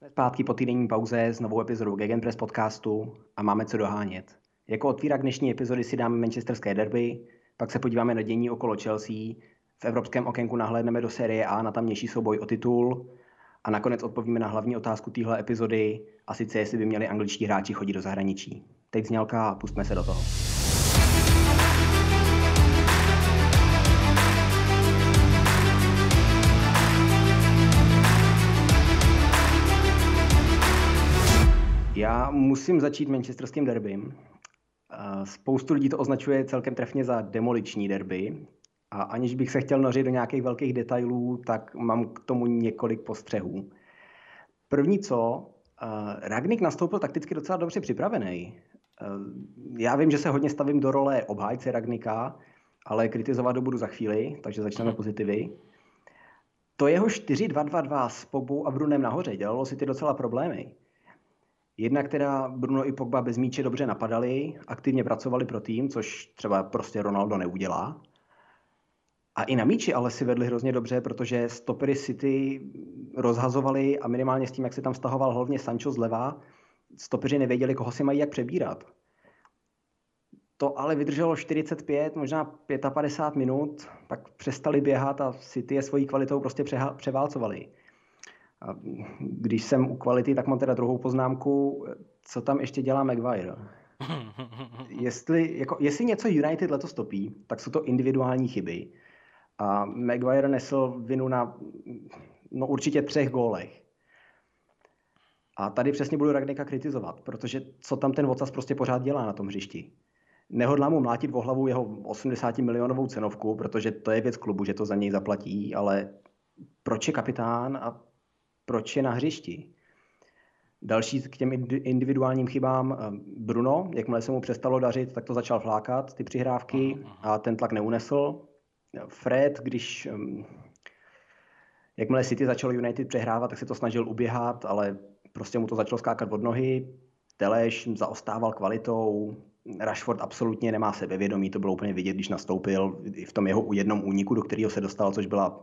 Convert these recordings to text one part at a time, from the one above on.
Jsme zpátky po týdenní pauze s novou epizodou Gegenpress podcastu a máme co dohánět. Jako otvírák dnešní epizody si dáme manchesterské derby, pak se podíváme na dění okolo Chelsea, v evropském okénku nahlédneme do série A na tamnější souboj o titul a nakonec odpovíme na hlavní otázku téhle epizody a sice jestli by měli angličtí hráči chodit do zahraničí. Teď znělka a pustme se do toho. Já musím začít manchesterským derbym. Spoustu lidí to označuje celkem trefně za demoliční derby. A aniž bych se chtěl nořit do nějakých velkých detailů, tak mám k tomu několik postřehů. První co, Ragnik nastoupil takticky docela dobře připravený. Já vím, že se hodně stavím do role obhájce Ragnika, ale kritizovat to budu za chvíli, takže začneme pozitivy. To jeho 4-2-2-2 s Pogbou a Brunem nahoře dělalo si ty docela problémy. Jedna, která Bruno i Pogba bez míče dobře napadali, aktivně pracovali pro tým, což třeba prostě Ronaldo neudělá. A i na míči ale si vedli hrozně dobře, protože stopery City rozhazovali a minimálně s tím, jak se tam stahoval hlavně Sancho zleva, stopeři nevěděli, koho si mají jak přebírat. To ale vydrželo 45, možná 55 minut, pak přestali běhat a City je svojí kvalitou prostě převálcovali. A když jsem u kvality, tak mám teda druhou poznámku, co tam ještě dělá Maguire. Jestli, jako, jestli něco United letos topí, tak jsou to individuální chyby. A Maguire nesl vinu na no, určitě třech gólech. A tady přesně budu Ragnika kritizovat, protože co tam ten Vocas prostě pořád dělá na tom hřišti. Nehodlá mu mlátit v hlavu jeho 80 milionovou cenovku, protože to je věc klubu, že to za něj zaplatí, ale proč je kapitán a proč je na hřišti. Další k těm individuálním chybám eh, Bruno, jakmile se mu přestalo dařit, tak to začal flákat, ty přihrávky a ten tlak neunesl. Fred, když ehm, jakmile City začal United přehrávat, tak se to snažil uběhat, ale prostě mu to začalo skákat od nohy. Teleš zaostával kvalitou, Rashford absolutně nemá sebevědomí, to bylo úplně vidět, když nastoupil v tom jeho jednom úniku, do kterého se dostal, což byla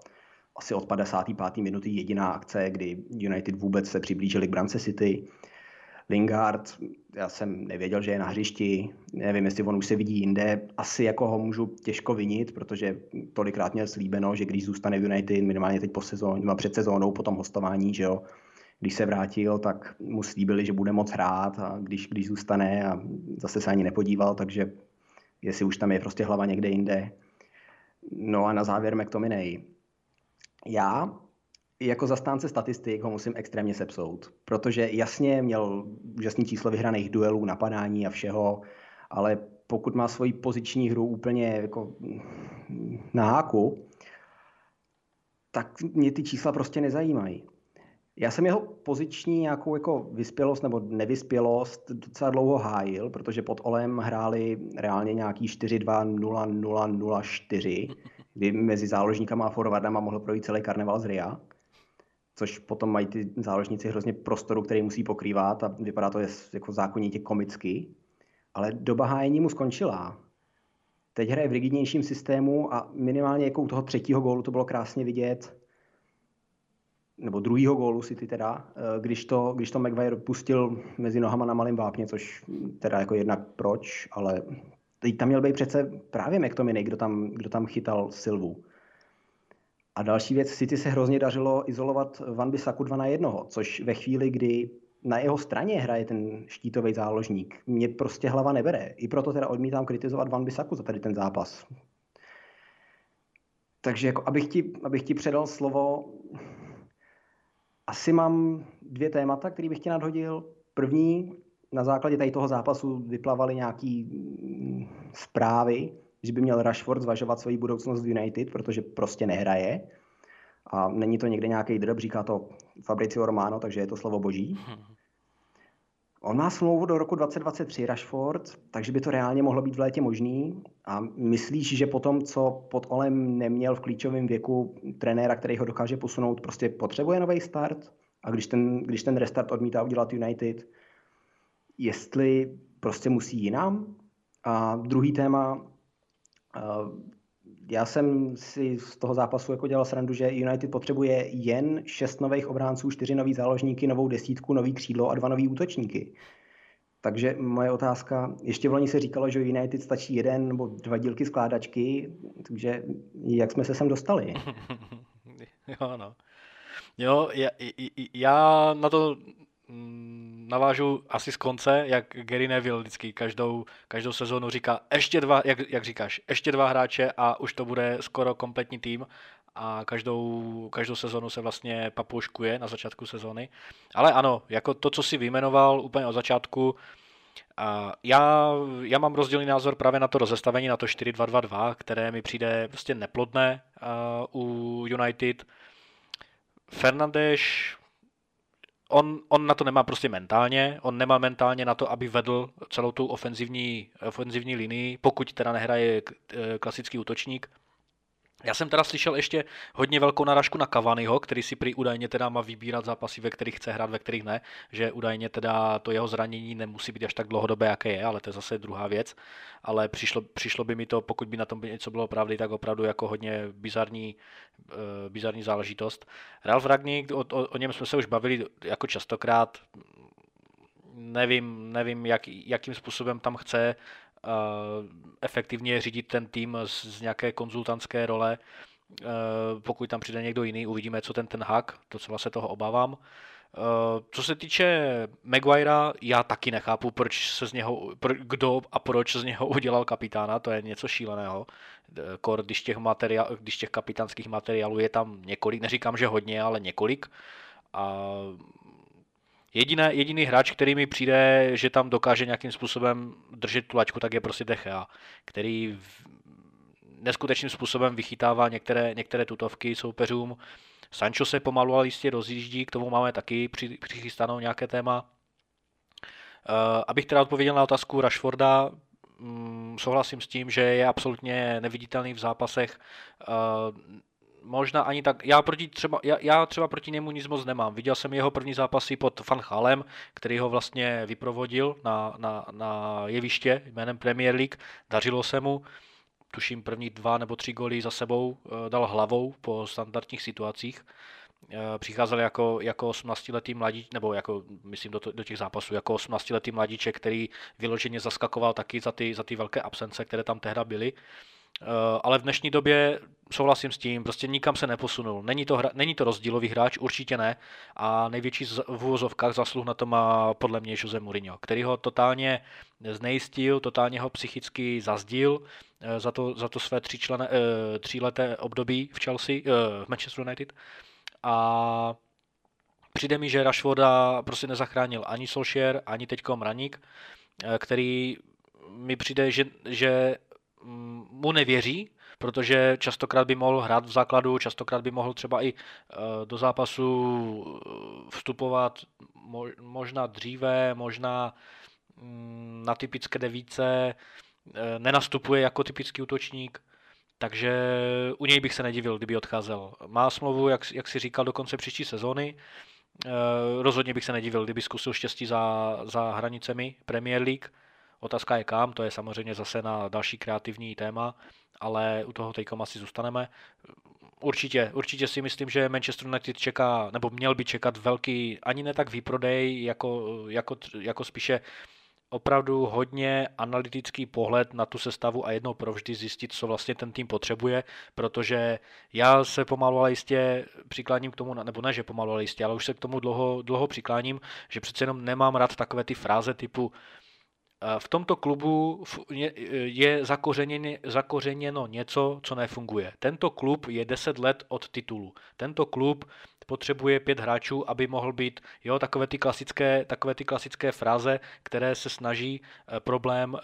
asi od 55. minuty jediná akce, kdy United vůbec se přiblížili k brance City. Lingard, já jsem nevěděl, že je na hřišti, nevím, jestli on už se vidí jinde, asi jako ho můžu těžko vinit, protože tolikrát měl slíbeno, že když zůstane v United, minimálně teď po sezóně, před sezónou, po tom hostování, že jo, když se vrátil, tak mu slíbili, že bude moc hrát a když, když zůstane a zase se ani nepodíval, takže jestli už tam je prostě hlava někde jinde. No a na závěr McTominay já jako zastánce statistik ho musím extrémně sepsout, protože jasně měl úžasný číslo vyhraných duelů, napadání a všeho, ale pokud má svoji poziční hru úplně jako na háku, tak mě ty čísla prostě nezajímají. Já jsem jeho poziční nějakou jako vyspělost nebo nevyspělost docela dlouho hájil, protože pod Olem hráli reálně nějaký 4-2-0-0-0-4 kdy mezi záložníkama a forwardama mohl projít celý karneval z RIA, což potom mají ty záložníci hrozně prostoru, který musí pokrývat a vypadá to jako zákonitě komicky. Ale doba hájení mu skončila. Teď hraje v rigidnějším systému a minimálně jako u toho třetího gólu to bylo krásně vidět, nebo druhýho gólu si ty teda, eh, když to, když to Maguire pustil mezi nohama na malém vápně, což teda jako jednak proč, ale teď tam měl být přece právě McTominay, kdo tam, kdo tam chytal Silvu. A další věc, City se hrozně dařilo izolovat Van Bissaku 2 na 1, což ve chvíli, kdy na jeho straně hraje ten štítový záložník, mě prostě hlava nebere. I proto teda odmítám kritizovat Van Bissaku za tady ten zápas. Takže jako, abych, ti, abych ti předal slovo, asi mám dvě témata, které bych ti nadhodil. První, na základě tady toho zápasu vyplavaly nějaký mm, zprávy, že by měl Rashford zvažovat svoji budoucnost v United, protože prostě nehraje. A není to někde nějaký drb, říká to Fabricio Romano, takže je to slovo boží. On má smlouvu do roku 2023 Rashford, takže by to reálně mohlo být v létě možný. A myslíš, že potom, co pod Olem neměl v klíčovém věku trenéra, který ho dokáže posunout, prostě potřebuje nový start? A když ten, když ten restart odmítá udělat United, jestli prostě musí jinam. A druhý téma, já jsem si z toho zápasu jako dělal srandu, že United potřebuje jen šest nových obránců, čtyři nový záložníky, novou desítku, nový křídlo a dva nový útočníky. Takže moje otázka, ještě v loni se říkalo, že United stačí jeden nebo dva dílky skládačky, takže jak jsme se sem dostali? jo, no. Jo, já, já na to navážu asi z konce, jak Gary Neville vždycky každou, každou sezónu říká ještě dva, jak, jak říkáš, ještě dva hráče a už to bude skoro kompletní tým a každou, každou sezonu se vlastně papouškuje na začátku sezóny. Ale ano, jako to, co si vyjmenoval úplně od začátku, a já, já mám rozdílný názor právě na to rozestavení, na to 4-2-2-2, které mi přijde prostě neplodné uh, u United. Fernandes, on, on na to nemá prostě mentálně, on nemá mentálně na to, aby vedl celou tu ofenzivní, ofenzivní linii, pokud teda nehraje klasický útočník. Já jsem teda slyšel ještě hodně velkou narážku na Cavaniho, který si prý údajně teda má vybírat zápasy, ve kterých chce hrát, ve kterých ne, že údajně teda to jeho zranění nemusí být až tak dlouhodobé, jaké je, ale to je zase druhá věc. Ale přišlo, přišlo by mi to, pokud by na tom něco bylo pravdy, tak opravdu jako hodně bizarní, uh, bizarní záležitost. Ralf Ragník, o, o, o něm jsme se už bavili jako častokrát, nevím, nevím jak, jakým způsobem tam chce efektivně řídit ten tým z, z nějaké konzultantské role. Pokud tam přijde někdo jiný, uvidíme, co ten ten hack, docela se toho obávám. Co se týče Maguirea, já taky nechápu, proč se z něho, kdo a proč z něho udělal kapitána, to je něco šíleného. Kor, když těch, materiál, když těch kapitánských materiálů je tam několik, neříkám, že hodně, ale několik. A Jediné, jediný hráč, který mi přijde, že tam dokáže nějakým způsobem držet tu laťku, tak je prostě Dechea, který neskutečným způsobem vychytává některé, některé tutovky soupeřům. Sancho se pomalu ale jistě rozjíždí, k tomu máme taky při, přichystanou nějaké téma. Uh, abych teda odpověděl na otázku Rashforda, um, souhlasím s tím, že je absolutně neviditelný v zápasech. Uh, možná ani tak, já, proti třeba, já, já třeba proti němu nic moc nemám. Viděl jsem jeho první zápasy pod Van Chalem, který ho vlastně vyprovodil na, na, na jeviště jménem Premier League. Dařilo se mu, tuším první dva nebo tři goly za sebou eh, dal hlavou po standardních situacích. Eh, přicházel jako, jako 18-letý mladíček, nebo jako, myslím, do, do těch zápasů, jako 18-letý mladíček, který vyloženě zaskakoval taky za ty, za ty velké absence, které tam tehda byly. Eh, ale v dnešní době souhlasím s tím, prostě nikam se neposunul. Není to, hra, není to rozdílový hráč, určitě ne. A největší v úvozovkách zasluh na to má podle mě Jose Mourinho, který ho totálně znejistil, totálně ho psychicky zazdil eh, za to, za to své tříčlené, eh, tříleté období v Chelsea, v Manchester United. A přijde mi, že Rashforda prostě nezachránil ani Solskjaer, ani teďko Mraník, který mi přijde, že, že mu nevěří, protože častokrát by mohl hrát v základu, častokrát by mohl třeba i eh, do zápasu eh, vstupovat možná dříve, možná mm, na typické devíce, eh, nenastupuje jako typický útočník, takže u něj bych se nedivil, kdyby odcházel. Má smlouvu, jak, jak si říkal, do konce příští sezóny. Rozhodně bych se nedivil, kdyby zkusil štěstí za, za hranicemi Premier League Otázka je kam, to je samozřejmě zase na další kreativní téma, ale u toho teďkom asi zůstaneme. Určitě, určitě si myslím, že Manchester United čeká, nebo měl by čekat velký, ani ne tak výprodej, jako, jako, jako spíše opravdu hodně analytický pohled na tu sestavu a jednou provždy zjistit, co vlastně ten tým potřebuje, protože já se pomalu ale jistě přikláním k tomu, nebo ne, že pomalu ale jistě, ale už se k tomu dlouho, dlouho přikláním, že přece jenom nemám rád takové ty fráze typu v tomto klubu je zakořeněno něco, co nefunguje. Tento klub je 10 let od titulu. Tento klub potřebuje pět hráčů, aby mohl být jo, takové, ty klasické, takové ty klasické fráze, které se snaží eh, problém eh,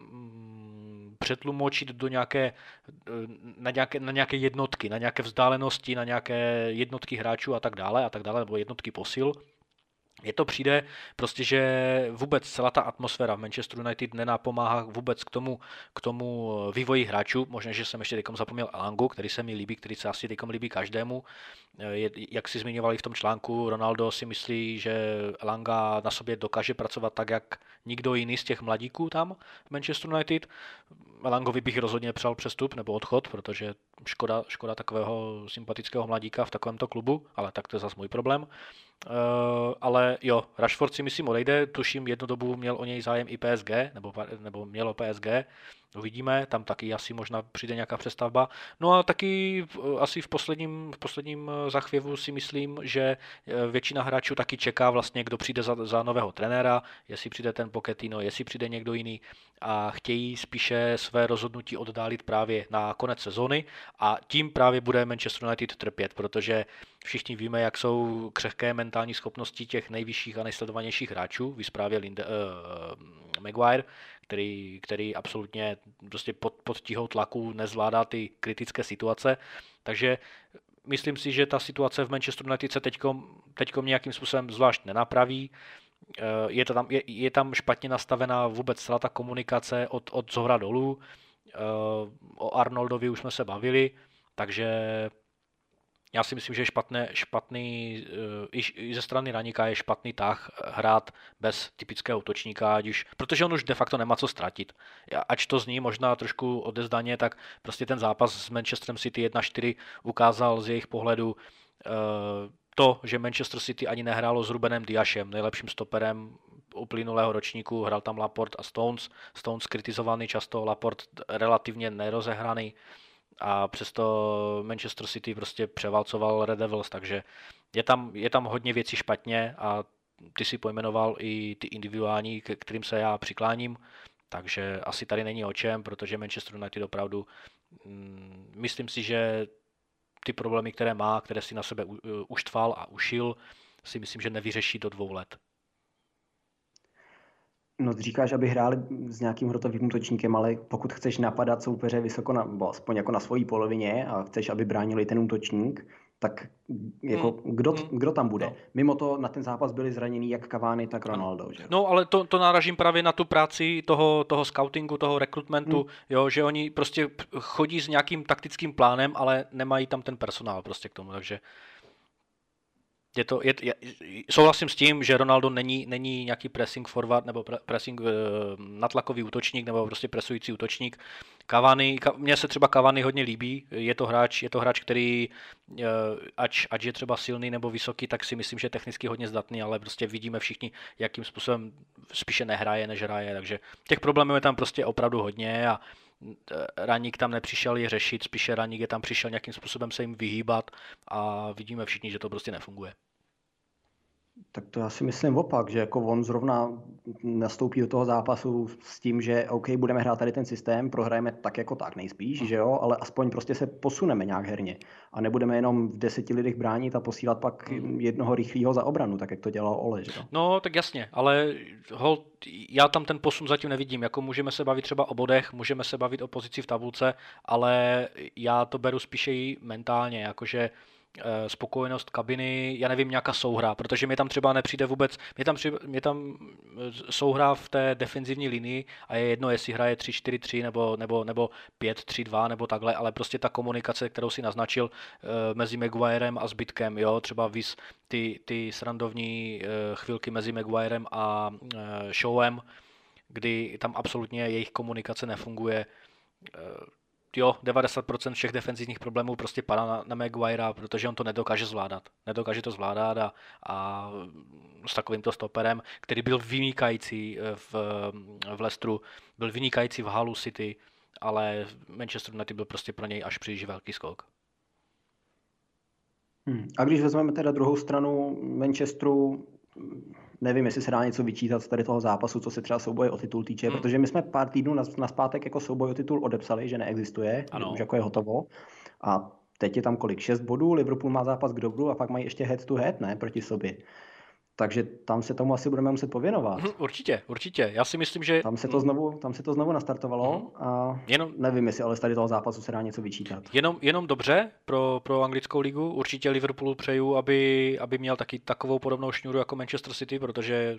mm, přetlumočit do nějaké, eh, na, nějaké, na nějaké jednotky, na nějaké vzdálenosti, na nějaké jednotky hráčů a tak dále, a tak dále, nebo jednotky posil je to přijde prostě, že vůbec celá ta atmosféra v Manchester United nenapomáhá vůbec k tomu, k tomu vývoji hráčů. Možná, že jsem ještě teďkom zapomněl Elangu, který se mi líbí, který se asi teďkom líbí každému. Je, jak si zmiňovali v tom článku, Ronaldo si myslí, že Elanga na sobě dokáže pracovat tak, jak nikdo jiný z těch mladíků tam v Manchester United. Elangovi bych rozhodně přál přestup nebo odchod, protože škoda, škoda takového sympatického mladíka v takovémto klubu, ale tak to je zase můj problém. Uh, ale jo, Rashford si myslím odejde, tuším jednu dobu měl o něj zájem i PSG, nebo, nebo mělo PSG, uvidíme, tam taky asi možná přijde nějaká přestavba. No a taky eh, asi v posledním, v posledním eh, zachvěvu si myslím, že většina hráčů taky čeká vlastně, kdo přijde za, za nového trenéra, jestli přijde ten Pochettino, jestli přijde někdo jiný a chtějí spíše své rozhodnutí oddálit právě na konec sezóny a tím právě bude Manchester United trpět, protože všichni víme, jak jsou křehké mentální schopnosti těch nejvyšších a nejsledovanějších hráčů, vy zprávě Linde, uh, Maguire, který, který absolutně prostě pod, pod tíhou tlaku nezvládá ty kritické situace, takže myslím si, že ta situace v Manchester United se teďkom, teďkom nějakým způsobem zvlášť nenapraví, eh, je, to tam, je, je tam špatně nastavená vůbec celá ta komunikace od, od zhora dolů, eh, o Arnoldovi už jsme se bavili, takže já si myslím, že špatné, špatný, eh, i, ze strany Ranika je špatný tah hrát bez typického útočníka, už, protože on už de facto nemá co ztratit. Ač to zní možná trošku odezdaně, tak prostě ten zápas s Manchesterem City 1-4 ukázal z jejich pohledu eh, to, že Manchester City ani nehrálo s Rubenem Diašem, nejlepším stoperem uplynulého ročníku, hrál tam Laport a Stones. Stones kritizovaný často, Laport relativně nerozehraný a přesto Manchester City prostě převalcoval Red Devils, takže je tam, je tam hodně věcí špatně a ty si pojmenoval i ty individuální, k kterým se já přikláním, takže asi tady není o čem, protože Manchester United opravdu, mm, myslím si, že ty problémy, které má, které si na sebe uštval a ušil, si myslím, že nevyřeší do dvou let. No, říkáš, aby hráli s nějakým hrotovým útočníkem, ale pokud chceš napadat soupeře vysoko, na, bo aspoň jako na svojí polovině a chceš, aby bránili ten útočník, tak jako hmm. kdo, hmm. kdo tam bude? No. Mimo to na ten zápas byli zranění jak Cavani, tak Ronaldo. No, že? no ale to, to náražím právě na tu práci toho, toho scoutingu, toho rekrutmentu, hmm. jo, že oni prostě chodí s nějakým taktickým plánem, ale nemají tam ten personál prostě k tomu, takže je to, je, je, souhlasím s tím, že Ronaldo není, není nějaký pressing forward nebo pre, pressing uh, natlakový útočník nebo prostě presující útočník. Cavani, ka, mně se třeba Cavani hodně líbí, je to hráč, je to hráč, který uh, ač, ač je třeba silný nebo vysoký, tak si myslím, že je technicky hodně zdatný, ale prostě vidíme všichni, jakým způsobem spíše nehraje, než hraje, takže těch problémů je tam prostě opravdu hodně a eh, Raník tam nepřišel je řešit, spíše Raník je tam přišel nějakým způsobem se jim vyhýbat a vidíme všichni, že to prostě nefunguje. Tak to já si myslím opak, že jako on zrovna nastoupí do toho zápasu s tím, že OK, budeme hrát tady ten systém, prohrajeme tak jako tak nejspíš, že jo, ale aspoň prostě se posuneme nějak herně a nebudeme jenom v deseti lidech bránit a posílat pak jednoho rychlého za obranu, tak jak to dělal Ole, že jo. No, tak jasně, ale hol, já tam ten posun zatím nevidím, jako můžeme se bavit třeba o bodech, můžeme se bavit o pozici v tabulce, ale já to beru spíše i mentálně, jakože spokojenost kabiny, já nevím, nějaká souhra, protože mi tam třeba nepřijde vůbec, mě tam, mě tam eh, souhra v té defenzivní linii a je jedno, jestli hraje 3-4-3 nebo, nebo, nebo 5-3-2 nebo takhle, ale prostě ta komunikace, kterou si naznačil eh, mezi Maguirem a zbytkem, jo, třeba vys ty, ty srandovní chvilky mezi Maguirem a Showem, kdy tam absolutně jejich komunikace nefunguje, jo, 90% všech defenzivních problémů prostě padá na, na Maguirea, protože on to nedokáže zvládat. Nedokáže to zvládat a, a s takovýmto stoperem, který byl vynikající eh, v, v Leicesteru, byl vynikající v Halu City, ale Manchester United byl prostě pro něj až příliš velký skok. Hmm. A když vezmeme teda druhou stranu Manchesteru, nevím, jestli se dá něco vyčítat z tady toho zápasu, co se třeba souboje o titul týče, hmm. protože my jsme pár týdnů na, zpátek jako souboj o titul odepsali, že neexistuje, ano. už jako je hotovo. A teď je tam kolik? 6 bodů, Liverpool má zápas k dobru a pak mají ještě head to head, ne, proti sobě. Takže tam se tomu asi budeme muset pověnovat. Mhm, určitě, určitě. Já si myslím, že... Tam se to znovu, tam se to znovu nastartovalo mhm. a jenom, nevím, jestli ale z tady toho zápasu se dá něco vyčítat. Jenom, jenom dobře pro, pro anglickou ligu. Určitě Liverpoolu přeju, aby, aby měl taky takovou podobnou šňůru jako Manchester City, protože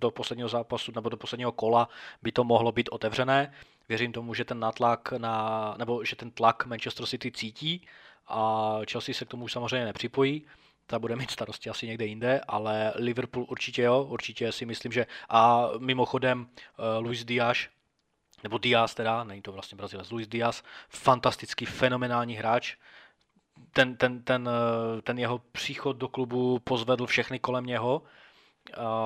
do posledního zápasu nebo do posledního kola by to mohlo být otevřené. Věřím tomu, že ten natlak na, nebo že ten tlak Manchester City cítí a Chelsea se k tomu samozřejmě nepřipojí ta bude mít starosti asi někde jinde, ale Liverpool určitě jo, určitě si myslím, že a mimochodem uh, Luis Diaz, nebo Diaz teda, není to vlastně Brazilec, Luis Diaz, fantastický, fenomenální hráč, ten, ten, ten, eh, ten jeho příchod do klubu pozvedl všechny kolem něho.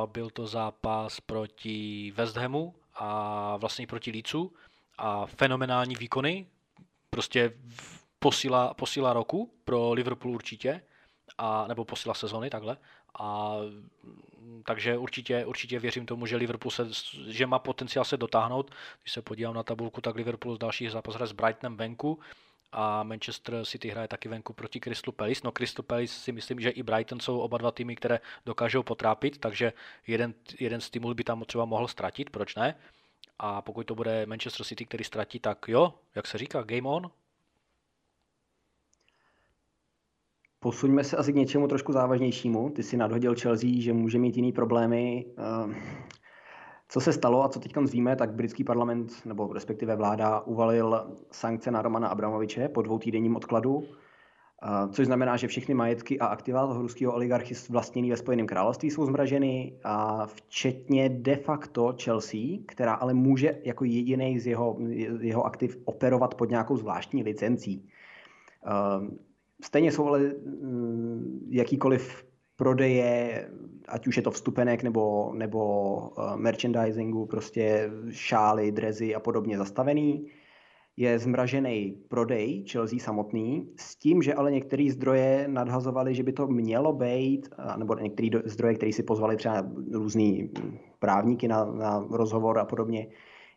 Byl to zápas proti West Hamu a vlastně proti Lícu a fenomenální výkony. Prostě posílá, posílá roku pro Liverpool určitě a, nebo posila sezony takhle. A, takže určitě, určitě věřím tomu, že Liverpool se, že má potenciál se dotáhnout. Když se podívám na tabulku, tak Liverpool z dalších zápas hraje s Brightonem venku a Manchester City hraje taky venku proti Crystal Palace. No Crystal Palace si myslím, že i Brighton jsou oba dva týmy, které dokážou potrápit, takže jeden, jeden stimul by tam třeba mohl ztratit, proč ne? A pokud to bude Manchester City, který ztratí, tak jo, jak se říká, game on, Posuňme se asi k něčemu trošku závažnějšímu. Ty si nadhodil Chelsea, že může mít jiný problémy. Ehm, co se stalo a co teď víme, tak britský parlament, nebo respektive vláda, uvalil sankce na Romana Abramoviče po dvou týdenním odkladu, což znamená, že všechny majetky a aktiva toho ruského oligarchy vlastněný ve Spojeném království jsou zmraženy, a včetně de facto Chelsea, která ale může jako jediný z jeho, jeho aktiv operovat pod nějakou zvláštní licencí. Stejně jsou ale mm, jakýkoliv prodeje, ať už je to vstupenek nebo, nebo uh, merchandisingu, prostě šály, drezy a podobně zastavený. Je zmražený prodej Chelsea samotný, s tím, že ale některé zdroje nadhazovali, že by to mělo být, nebo některé zdroje, které si pozvali třeba různý právníky na, na rozhovor a podobně,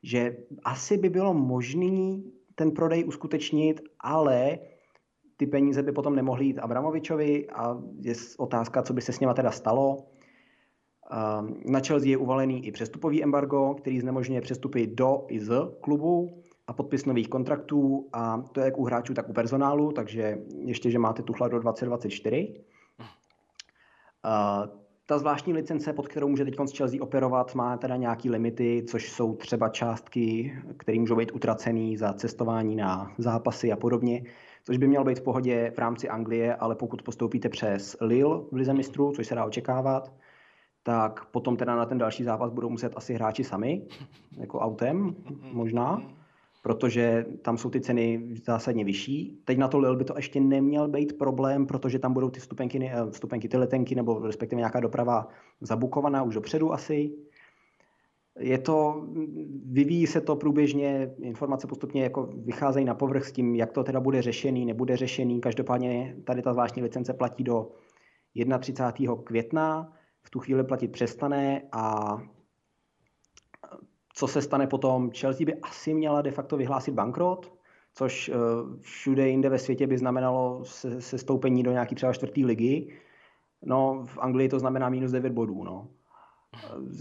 že asi by bylo možné ten prodej uskutečnit, ale ty peníze by potom nemohly jít Abramovičovi a je otázka, co by se s něma teda stalo. Ehm, na Chelsea je uvalený i přestupový embargo, který znemožňuje přestupy do i z klubu a podpis nových kontraktů a to je jak u hráčů, tak u personálu, takže ještě, že máte tuchla do 2024. Ehm, ta zvláštní licence, pod kterou může teď z Chelsea operovat, má teda nějaký limity, což jsou třeba částky, které můžou být utracený za cestování na zápasy a podobně což by mělo být v pohodě v rámci Anglie, ale pokud postoupíte přes Lille v Lize mistrů, což se dá očekávat, tak potom teda na ten další zápas budou muset asi hráči sami, jako autem možná, protože tam jsou ty ceny zásadně vyšší. Teď na to Lille by to ještě neměl být problém, protože tam budou ty vstupenky, eh, vstupenky ty letenky nebo respektive nějaká doprava zabukovaná už dopředu asi je to, vyvíjí se to průběžně, informace postupně jako vycházejí na povrch s tím, jak to teda bude řešený, nebude řešený. Každopádně tady ta zvláštní licence platí do 31. května, v tu chvíli platit přestane a co se stane potom? Chelsea by asi měla de facto vyhlásit bankrot, což eh, všude jinde ve světě by znamenalo se, se stoupení do nějaký třeba čtvrtý ligy. No, v Anglii to znamená minus 9 bodů. No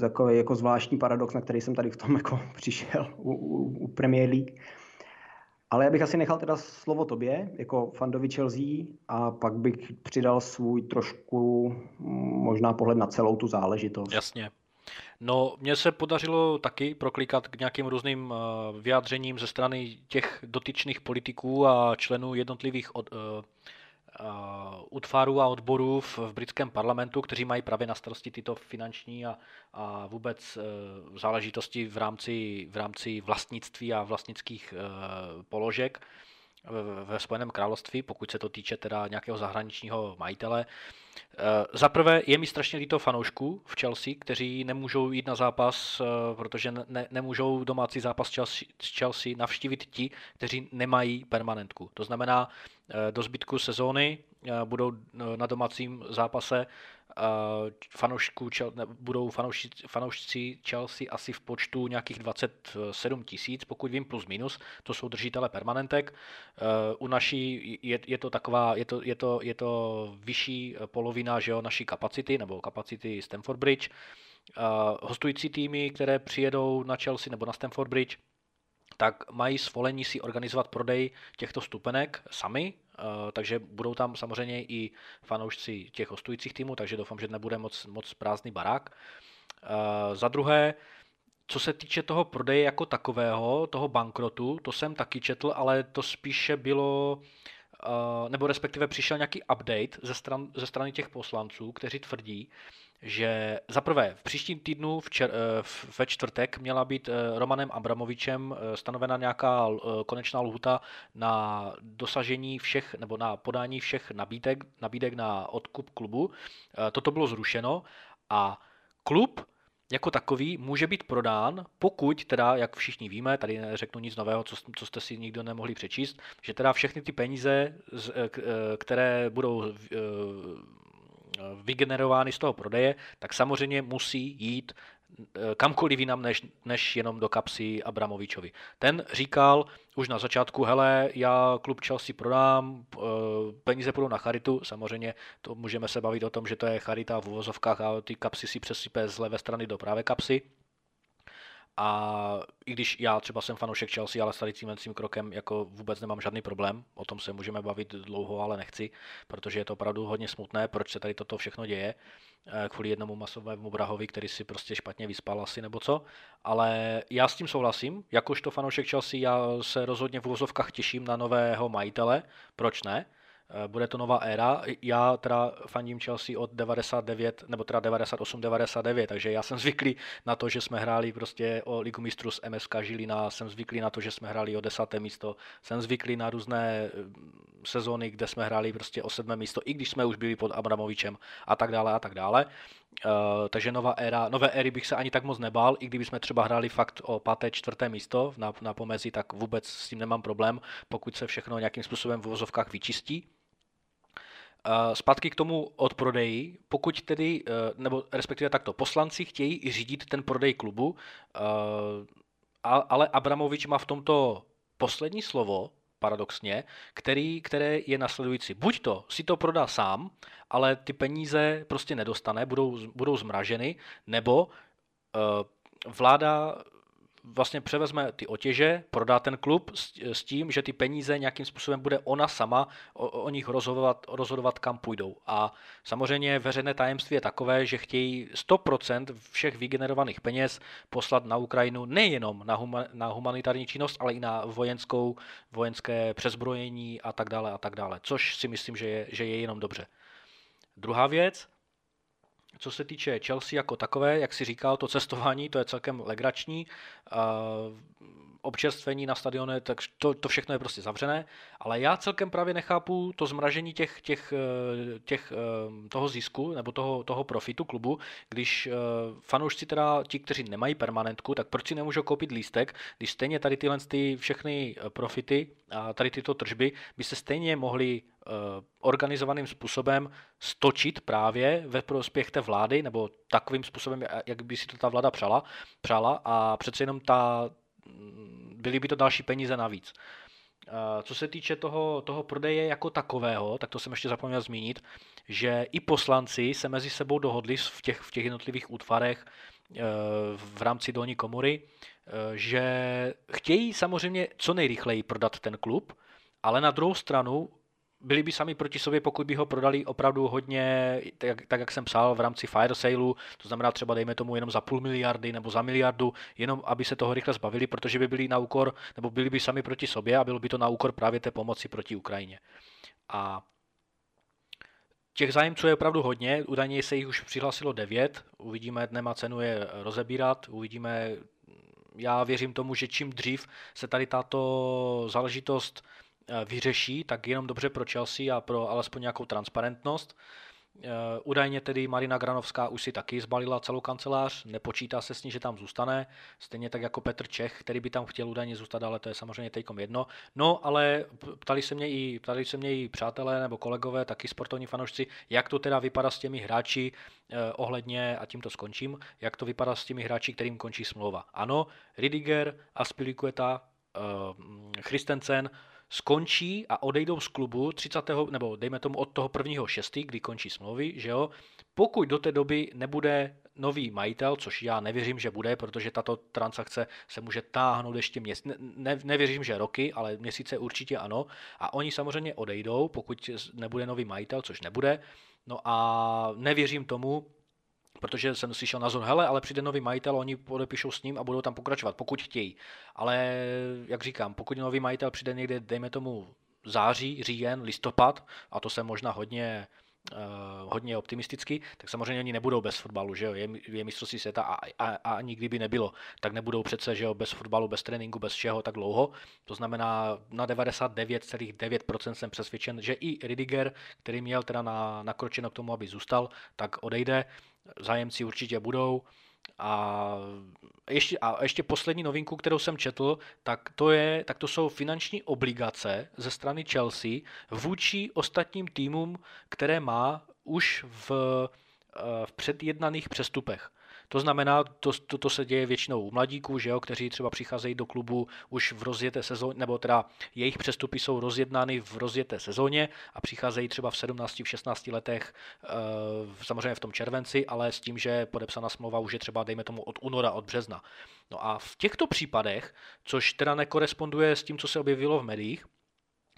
takový jako zvláštní paradox, na který jsem tady v tom jako přišel u, u, u Premier League. Ale já bych asi nechal teda slovo tobě, jako fandovi Chelsea, a pak bych přidal svůj trošku možná pohled na celou tu záležitost. Jasně. No, mně se podařilo taky proklikat k nějakým různým eh, vyjádřením ze strany těch dotyčných politiků a členů jednotlivých od, eh, útvarů a odborů v, v britském parlamentu, kteří mají právě na starosti tyto finanční a, a vůbec e, záležitosti v rámci, v rámci vlastnictví a vlastnických e, položek ve Spojeném království, pokud se to týče teda nějakého zahraničního majitele. E, za prvé je mi strašně líto fanoušků v Chelsea, kteří nemůžou jít na zápas, protože ne, nemůžou domácí zápas Chelsea, Chelsea navštívit ti, kteří nemají permanentku. To znamená, do zbytku sezóny budou na domácím zápase fanoušků, budou fanoušci, fanoušci Chelsea asi v počtu nějakých 27 tisíc, pokud vím, plus minus, to jsou držitele permanentek. U naší je, je to taková, je to, je to, je to vyšší polovina že jo, naší kapacity, nebo kapacity Stamford Bridge. Hostující týmy, které přijedou na Chelsea nebo na Stamford Bridge, tak mají svolení si organizovat prodej těchto stupenek sami, eh, takže budou tam samozřejmě i fanoušci těch hostujících týmů, takže doufám, že nebude moc, moc prázdný barák. Eh, za druhé, co se týče toho prodeje jako takového, toho bankrotu, to jsem taky četl, ale to spíše bylo, eh, nebo respektive přišel nějaký update ze, stran, ze strany těch poslanců, kteří tvrdí, že za prvé v příštím týdnu v čer, eh, ve čtvrtek měla být eh, Romanem Abramovičem eh, stanovena nějaká konečná lhuta na dosažení všech nebo na podání všech nabídek, nabídek na odkup klubu. Toto bylo zrušeno a klub jako takový může být prodán, pokud teda, jak všichni víme, tady neřeknu nic nového, co, co jste si nikdo nemohli přečíst, že teda všechny ty peníze, které budou vygenerovány z toho prodeje, tak samozřejmě musí jít eh, kamkoliv jinam než, než jenom do kapsy Abramovičovi. Ten říkal už na začátku, hele, já klub Chelsea prodám, eh, peníze půjdou na charitu, samozřejmě to můžeme se bavit o tom, že to je charita v uvozovkách a ty kapsy si přesype z levé strany do pravé kapsy, a i když já třeba jsem fanoušek Chelsea, ale s tady tím krokem jako vůbec nemám žádný problém, o tom se můžeme bavit dlouho, ale nechci, protože je to opravdu hodně smutné, proč se tady toto všechno děje, eh, kvůli jednomu masovému brahovi, který si prostě špatně vyspal asi nebo co. Ale já s tím souhlasím, jakožto fanoušek Chelsea, já se rozhodně v úvozovkách těším na nového majitele, proč ne? Eh, bude to nová éra. Já teda fandím Chelsea od 99, nebo teda 98, 99, takže já jsem zvyklý na to, že jsme hráli prostě o Ligu mistrů s MSK Žilina, jsem zvyklý na to, že jsme hráli o desáté místo, jsem zvyklý na různé eh, sezóny, kde jsme hráli prostě o sedmé místo, i když jsme už byli pod Abramovičem a tak dále a tak dále. Uh, takže nová éra, nové éry bych se ani tak moc nebál, i kdyby jsme třeba hráli fakt o páté, čtvrté místo na, na pomezí, tak vůbec s tím nemám problém, pokud se všechno nějakým způsobem v vozovkách vyčistí. Uh, zpátky k tomu odprodeji, pokud tedy, uh, nebo respektive takto, poslanci chtějí řídit ten prodej klubu, uh, ale Abramovič má v tomto poslední slovo, paradoxně, který, které je nasledující. Buď to si to prodá sám, ale ty peníze prostě nedostane, budou, budou zmraženy, nebo uh, vláda vlastně převezme ty otěže, prodá ten klub s, s tím, že ty peníze nějakým způsobem bude ona sama o, o nich rozhodovat, rozhodovat, kam půjdou. A samozřejmě veřejné tajemství je takové, že chtějí 100% všech vygenerovaných peněz poslat na Ukrajinu nejenom na, huma, na humanitární činnost, ale i na vojenskou, vojenské přezbrojení a tak dále a tak dále, což si myslím, že je, že je jenom dobře. Druhá věc, co se týče Chelsea jako takové, jak si říkal, to cestování, to je celkem legrační. Občerstvení na stadione, tak to, to všechno je prostě zavřené, ale já celkem právě nechápu to zmražení těch, těch, eh, těch, eh, toho zisku nebo toho, toho profitu klubu, když eh, fanoušci teda ti, kteří nemají permanentku, tak proč si nemůžou koupit lístek, když stejně tady tyhle ty všechny profity a tady tyto tržby by se stejně mohly organizovaným způsobem stočit právě ve prospěch té vlády, nebo takovým způsobem, jak by si to ta vláda přala, přala a přece jenom ta, byly by to další peníze navíc. Co se týče toho, toho prodeje jako takového, tak to jsem ještě zapomněl zmínit, že i poslanci se mezi sebou dohodli v těch, v těch jednotlivých útvarech eh, v rámci dolní komory, že chtějí samozřejmě co nejrychleji prodat ten klub, ale na druhou stranu byli by sami proti sobě, pokud by ho prodali opravdu hodně, tak, tak jak jsem psal, v rámci fire saleu, to znamená třeba dejme tomu jenom za půl miliardy nebo za miliardu, jenom aby se toho rychle zbavili, protože by byli na úkor, nebo byli by sami proti sobě a bylo by to na úkor právě té pomoci proti Ukrajině. A Těch zájemců je opravdu hodně, údajně se jich už přihlásilo devět, uvidíme, nemá cenu je rozebírat, uvidíme, já věřím tomu, že čím dřív se tady tato záležitost vyřeší, tak jenom dobře pro Chelsea a pro alespoň nějakou transparentnost. Eh, údajně tedy Marina Granovská už si taky zbalila celou kancelář, nepočítá se s ní, že tam zůstane, stejně tak jako Petr Čech, který by tam chtěl údajně zůstat, ale to je samozřejmě teďkom jedno. No, ale ptali se mě i, ptali se mě i přátelé nebo kolegové, taky sportovní fanoušci, jak to teda vypadá s těmi hráči eh, ohledně, a tím to skončím, jak to vypadá s těmi hráči, kterým končí smlouva. Ano, Ridiger, Aspilicueta, eh, Christensen, skončí a odejdou z klubu 30. nebo dejme tomu od toho prvního šestý, kdy končí smlouvy, že jo, pokud do té doby nebude nový majitel, což já nevěřím, že bude, protože tato transakce se může táhnout ještě měsíc, ne, ne, nevěřím, že roky, ale měsíce určitě ano. A oni samozřejmě odejdou, pokud nebude nový majitel, což nebude. No a nevěřím tomu, protože jsem slyšel názor, hele, ale přijde nový majitel, oni podepíšou s ním a budou tam pokračovat, pokud chtějí. Ale, jak říkám, pokud nový majitel přijde někde, dejme tomu září, říjen, listopad, a to se možná hodně uh, hodně optimisticky, tak samozřejmě oni nebudou bez fotbalu, že jo, je, je mistrovství světa a, a, a ani kdyby nebylo, tak nebudou přece, že jo, bez fotbalu, bez tréninku, bez všeho tak dlouho. To znamená, na 99,9% jsem přesvědčen, že i Ridiger, který měl teda na, nakročeno k tomu, aby zůstal, tak odejde zájemci určitě budou. A ještě, a ještě poslední novinku, kterou jsem četl, tak to, je, tak to jsou finanční obligace ze strany Chelsea vůči ostatním týmům, které má už v, eh, v předjednaných přestupech. To znamená, to, to, to se děje většinou u mladíků, že jo, kteří třeba přicházejí do klubu už v rozjeté sezóně, nebo teda jejich přestupy jsou rozjednány v rozjeté sezóně a přicházejí třeba v 17, v 16 letech, e, samozřejmě v tom červenci, ale s tím, že podepsaná smlouva už je třeba, dejme tomu, od února, od března. No a v těchto případech, což teda nekoresponduje s tím, co se objevilo v médiích,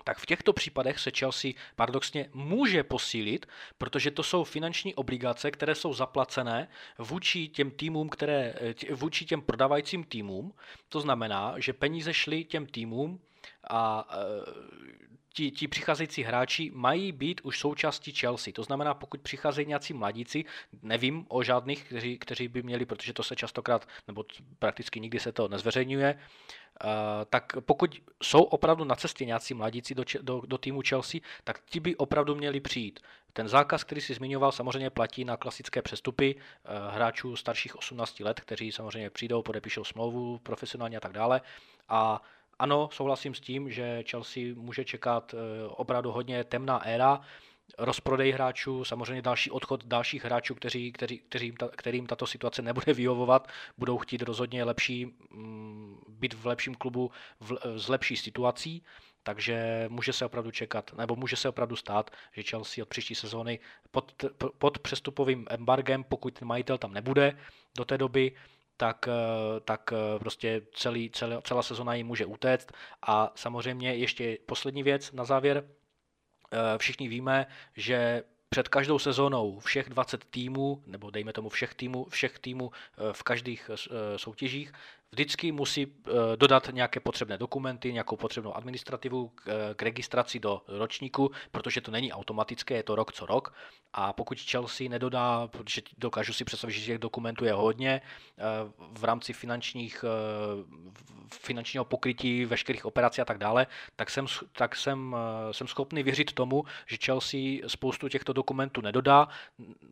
tak v těchto případech se Chelsea paradoxně může posílit, protože to jsou finanční obligace, které jsou zaplacené vůči těm týmům, které, vůči těm prodavajícím týmům. To znamená, že peníze šly těm týmům a ti, ti přicházející hráči mají být už součástí Chelsea. To znamená, pokud přicházejí nějací mladíci, nevím o žádných, kteří, kteří by měli, protože to se častokrát, nebo prakticky nikdy se to nezveřejňuje, uh, tak pokud jsou opravdu na cestě nějací mladíci do, do, do týmu Chelsea, tak ti by opravdu měli přijít. Ten zákaz, který si zmiňoval, samozřejmě platí na klasické přestupy uh, hráčů starších 18 let, kteří samozřejmě přijdou, podepíšou smlouvu profesionálně a tak dále. A ano, souhlasím s tím, že Chelsea může čekat eh, opravdu hodně temná éra, rozprodej hráčů, samozřejmě další odchod dalších hráčů, kteří, kteří, kteří, kterým tato situace nebude vyhovovat, budou chtít rozhodně lepší, mm, být v lepším klubu v, s lepší situací, takže může se opravdu čekat, nebo může se opravdu stát, že Chelsea od příští sezóny pod, pod přestupovým embargem, pokud ten majitel tam nebude do té doby, tak, eh, tak eh, prostě celý, celá, celá sezona jim může utéct. A samozřejmě ještě poslední věc na závěr. Eh, všichni víme, že před každou sezónou všech 20 týmů, nebo dejme tomu všech týmů, všech týmů v každých soutěžích, vždycky musí eh, dodat nějaké potřebné dokumenty, nějakou potřebnou administrativu k, eh, k registraci do ročníku, protože to není automatické, je to rok co rok. A pokud Chelsea nedodá, protože dokážu si představit, že těch dokumentů je hodně, eh, v rámci finančních, finančního pokrytí veškerých operací a tak dále, tak jsem, tak jsem, jsem schopný věřit tomu, že Chelsea spoustu těchto dokumentů nedodá,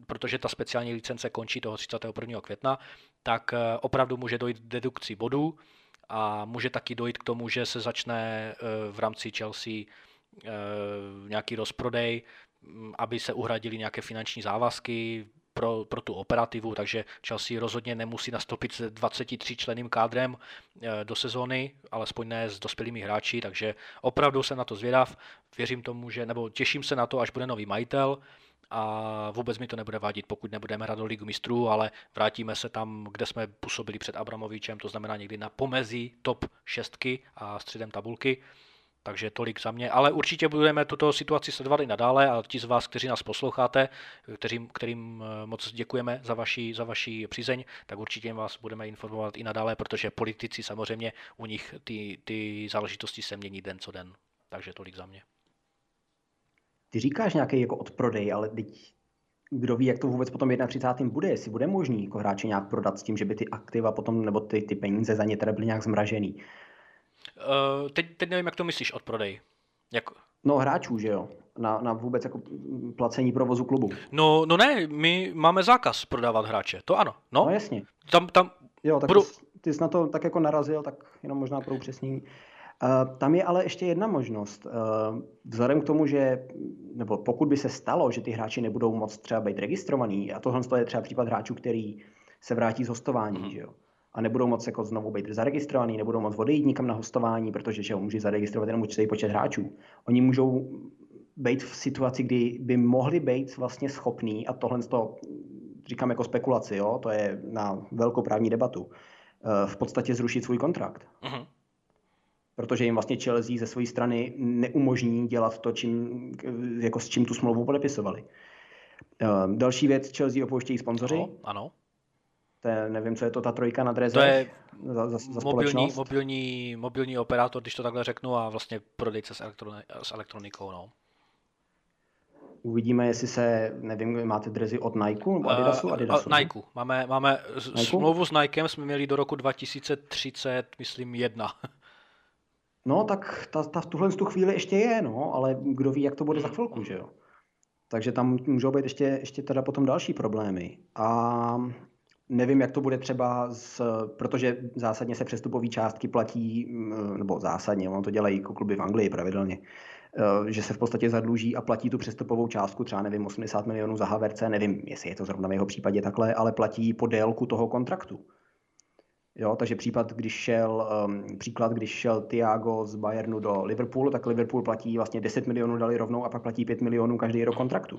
protože ta speciální licence končí toho 31. května, tak opravdu může dojít dedukci redukci bodů a může taky dojít k tomu, že se začne eh, v rámci Chelsea eh, nějaký rozprodej, mm, aby se uhradili nějaké finanční závazky pro, pro tu operativu, takže Chelsea rozhodně nemusí nastoupit s 23 členým kádrem eh, do sezóny, alespoň ne s dospělými hráči, takže opravdu jsem na to zvědav, věřím tomu, že, nebo těším se na to, až bude nový majitel, a vůbec mi to nebude vadit, pokud nebudeme hrát do ligu mistrů, ale vrátíme se tam, kde jsme působili před Abramovičem, to znamená někdy na pomezí top šestky a středem tabulky. Takže tolik za mě. Ale určitě budeme tuto situaci sledovat i nadále a ti z vás, kteří nás posloucháte, kterým, kterým eh, moc děkujeme za vaši, za vaši přízeň, tak určitě vás budeme informovat i nadále, protože politici samozřejmě u nich ty, ty záležitosti se mění den co den. Takže tolik za mě. Ty říkáš nějaký jako odprodej, ale teď kdo ví, jak to vůbec potom 31. bude, jestli bude možný jako hráče nějak prodat s tím, že by ty aktiva potom, nebo ty, ty peníze za ně teda byly nějak zmražený. Uh, teď, teď nevím, jak to myslíš odprodej. Jak... No hráčů, že jo? na, na vůbec jako placení provozu klubu. No, no ne, my máme zákaz prodávat hráče, to ano. No, no jasně. Tam, tam jo, tak budu... ty, ty jsi na to tak jako narazil, tak jenom možná pro upřesnění. Uh, tam je ale ještě jedna možnost. Uh, vzhledem k tomu, že, nebo pokud by se stalo, že ty hráči nebudou moc třeba být registrovaný, a tohle je třeba případ hráčů, který se vrátí z hostování, mm. že jo? a nebudou moc jako znovu být zaregistrovaný, nebudou moc odejít nikam na hostování, protože že jo, může zaregistrovat jenom určitý počet hráčů. Oni můžou být v situaci, kdy by mohli být vlastně schopní, a tohle to říkám jako spekulaci, jo, to je na velkou právní debatu, eh, v podstatě zrušit svůj kontrakt. Uh-huh. Protože jim vlastně Chelsea ze své strany neumožní dělat to, čím, jako s čím tu smlouvu podepisovali. Eh, další věc, Chelsea opouštějí sponzoři. Ano, ano. To je, nevím, co je to ta trojka na dreze. To je za, za, za mobilní, mobilní, mobilní operátor, když to takhle řeknu, a vlastně prodejce s, elektroni, s elektronikou. No. Uvidíme, jestli se, nevím, máte drezy od Nike nebo Adidasu? Adidasu uh, Nike. Máme, máme Nike? smlouvu s Nikem jsme měli do roku 2030, myslím, jedna. No, tak ta, ta v tuhle tu chvíli ještě je, no, ale kdo ví, jak to bude za chvilku, že jo. Takže tam můžou být ještě, ještě teda potom další problémy. A nevím, jak to bude třeba, s, protože zásadně se přestupové částky platí, mm, nebo zásadně, on to dělají jako kluby v Anglii pravidelně, Eh, že se v podstatě zadluží a platí tu přestupovou částku, třeba nevím, 80 milionů za Haverce, nevím, jestli je to zrovna v jeho případě takhle, ale platí po délku toho kontraktu. Jo, takže případ, když šel, um, příklad, když šel Thiago z Bayernu do Liverpoolu, tak Liverpool platí vlastně 10 milionů dali rovnou a pak platí 5 milionů každý rok kontraktu.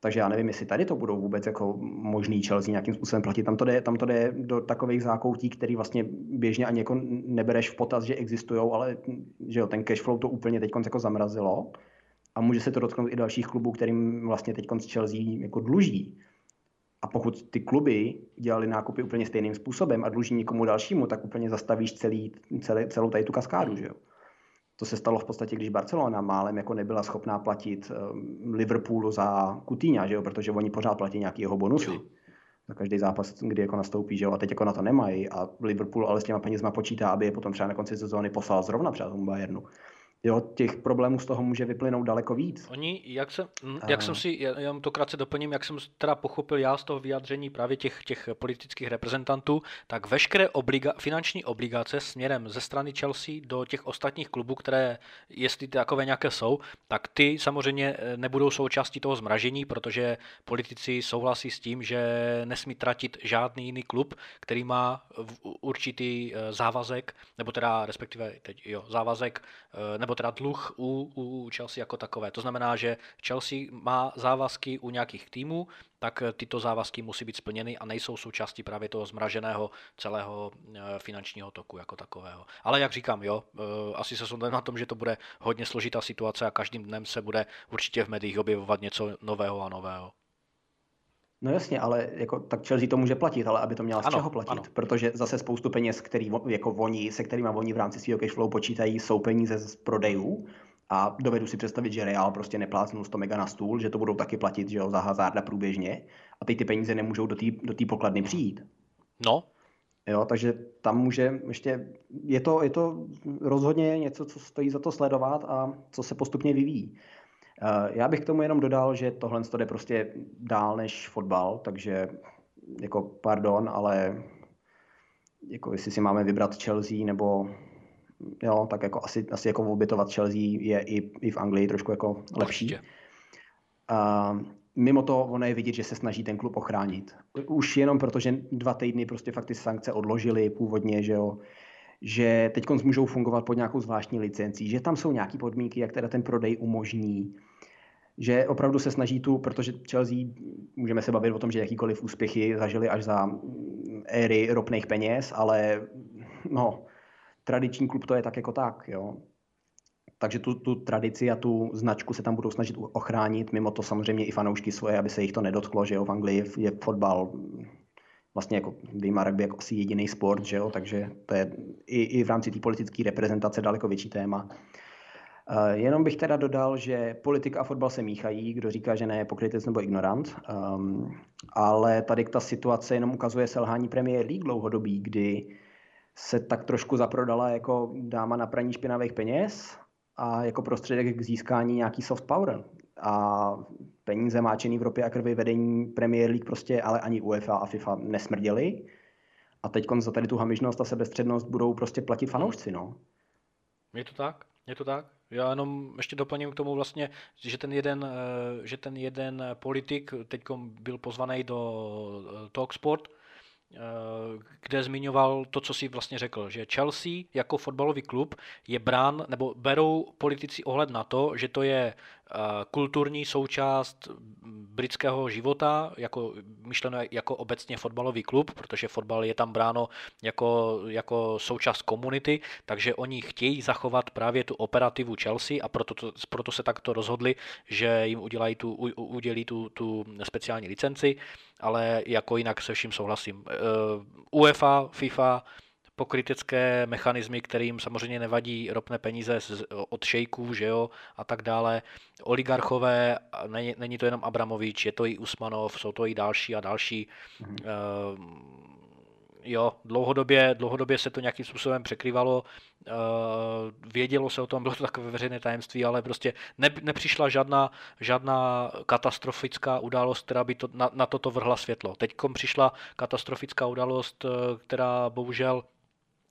Takže já nevím, jestli tady to budou vůbec jako možný Chelsea nějakým způsobem platit. Tam to jde, tam to jde do takových zákoutí, který vlastně běžně ani jako nebereš v potaz, že existují, ale že jo, ten cash flow to úplně teď jako zamrazilo a může se to dotknout i dalších klubů, kterým vlastně teď Chelsea jako dluží. A pokud ty kluby dělali nákupy úplně stejným způsobem a dluží někomu dalšímu, tak úplně zastavíš celý, celý, celou tady tu kaskádu, že jo. To se stalo v podstatě, když Barcelona málem jako nebyla schopná platit um, Liverpoolu za Coutinho, že jo? protože oni pořád platí nějaký jeho bonusy. Jo. Za každý zápas, kdy jako nastoupí, že jo? a teď jako na to nemají a Liverpool ale s těma penězma počítá, aby je potom třeba na konci sezóny poslal zrovna třeba tomu Bayernu jo, těch problémů z toho může vyplynout daleko víc. Oni, jak jsem, jak jsem si, já to krátce doplním, jak jsem teda pochopil já z toho vyjádření právě těch, těch politických reprezentantů, tak veškeré obliga, finanční obligace směrem ze strany Chelsea do těch ostatních klubů, které, jestli takové nějaké jsou, tak ty samozřejmě eh, nebudou součástí toho zmražení, protože politici souhlasí s tím, že nesmí tratit žádný jiný klub, který má určitý eh, závazek, nebo teda respektive teď, jo, závazek, eh, nebo teda dluh u, u Chelsea jako takové. To znamená, že Chelsea má závazky u nějakých týmů, tak tyto závazky musí být splněny a nejsou součástí právě toho zmraženého celého eh, finančního toku jako takového. Ale jak říkám, jo, eh, asi se shodneme na tom, že to bude hodně složitá situace a každým dnem se bude určitě v médiích objevovat něco nového a nového. No jasně, ale jako, tak Chelsea to může platit, ale aby to měla z ano, čeho platit, ano. protože zase spoustu peněz, který, jako oni, se kterými oni v rámci svého cashflow počítají, jsou peníze z prodejů a dovedu si představit, že Real prostě neplácnul 100 mega na stůl, že to budou taky platit že jo, za hazarda průběžně a teď ty peníze nemůžou do té do tý pokladny přijít. No. Jo, takže tam může ještě, je to, je to rozhodně něco, co stojí za to sledovat a co se postupně vyvíjí. Eh, já bych k tomu jenom dodal, že tohle jde prostě dál než fotbal, takže jako pardon, ale jako jestli si máme vybrat Chelsea nebo jo, tak jako asi, asi jako obětovat Chelsea je i, i v Anglii trošku jako lepší. A mimo to ono je vidět, že se snaží ten klub ochránit. Už jenom proto, že dva týdny prostě fakt ty sankce odložili původně, že jo, že teď můžou fungovat pod nějakou zvláštní licencí, že tam jsou nějaké podmínky, jak teda ten prodej umožní, že opravdu se snaží tu, protože Chelsea, můžeme se bavit o tom, že jakýkoliv úspěchy zažili až za éry ropných peněz, ale no, tradiční klub to je tak jako tak, jo. Takže tu, tu tradici a tu značku se tam budou snažit ochránit, mimo to samozřejmě i fanoušky svoje, aby se jich to nedotklo, že jo, v Anglii je fotbal vlastně jako vyjma rugby jako asi jediný sport, že jo, takže to je i, i v rámci té politické reprezentace daleko větší téma. Uh, jenom bych teda dodal, že politika a fotbal se míchají, kdo říká, že ne, je pokrytec nebo ignorant, um, ale tady ta situace jenom ukazuje selhání Premier League dlouhodobí, kdy se tak trošku zaprodala jako dáma na praní špinavých peněz a jako prostředek k získání nějaký soft power. A peníze máčený v ropě a krvi vedení Premier League prostě, ale ani UEFA a FIFA nesmrděli. A teď za tady tu hamižnost a sebestřednost budou prostě platit fanoušci, no. Je to tak? Je to tak? Já jenom ještě doplním k tomu vlastně, že ten jeden, eh, že ten jeden politik teď byl pozvaný do eh, Talksport, eh, kde zmiňoval to, co si vlastně řekl, že Chelsea jako fotbalový klub je brán, nebo berou politici ohled na to, že to je kulturní součást britského života, jako myšleno jako obecně fotbalový klub, protože fotbal je tam bráno jako, jako součást komunity, takže oni chtějí zachovat právě tu operativu Chelsea a proto, to, proto se takto rozhodli, že jim udělají tu, udělí tu, tu speciální licenci, ale jako jinak se vším souhlasím. Uh, UEFA, FIFA, pokrytecké mechanismy, kterým samozřejmě nevadí ropné peníze od šejků, že jo, a tak dále. Oligarchové, není, není to jenom Abramovič, je to i Usmanov, jsou to i další a další. Mm-hmm. Uh, jo, dlouhodobě, dlouhodobě se to nějakým způsobem překrývalo, uh, vědělo se o tom, bylo to takové veřejné tajemství, ale prostě ne, nepřišla žádná, žádná katastrofická událost, která by to, na, na toto vrhla světlo. Teď přišla katastrofická událost, eh, která bohužel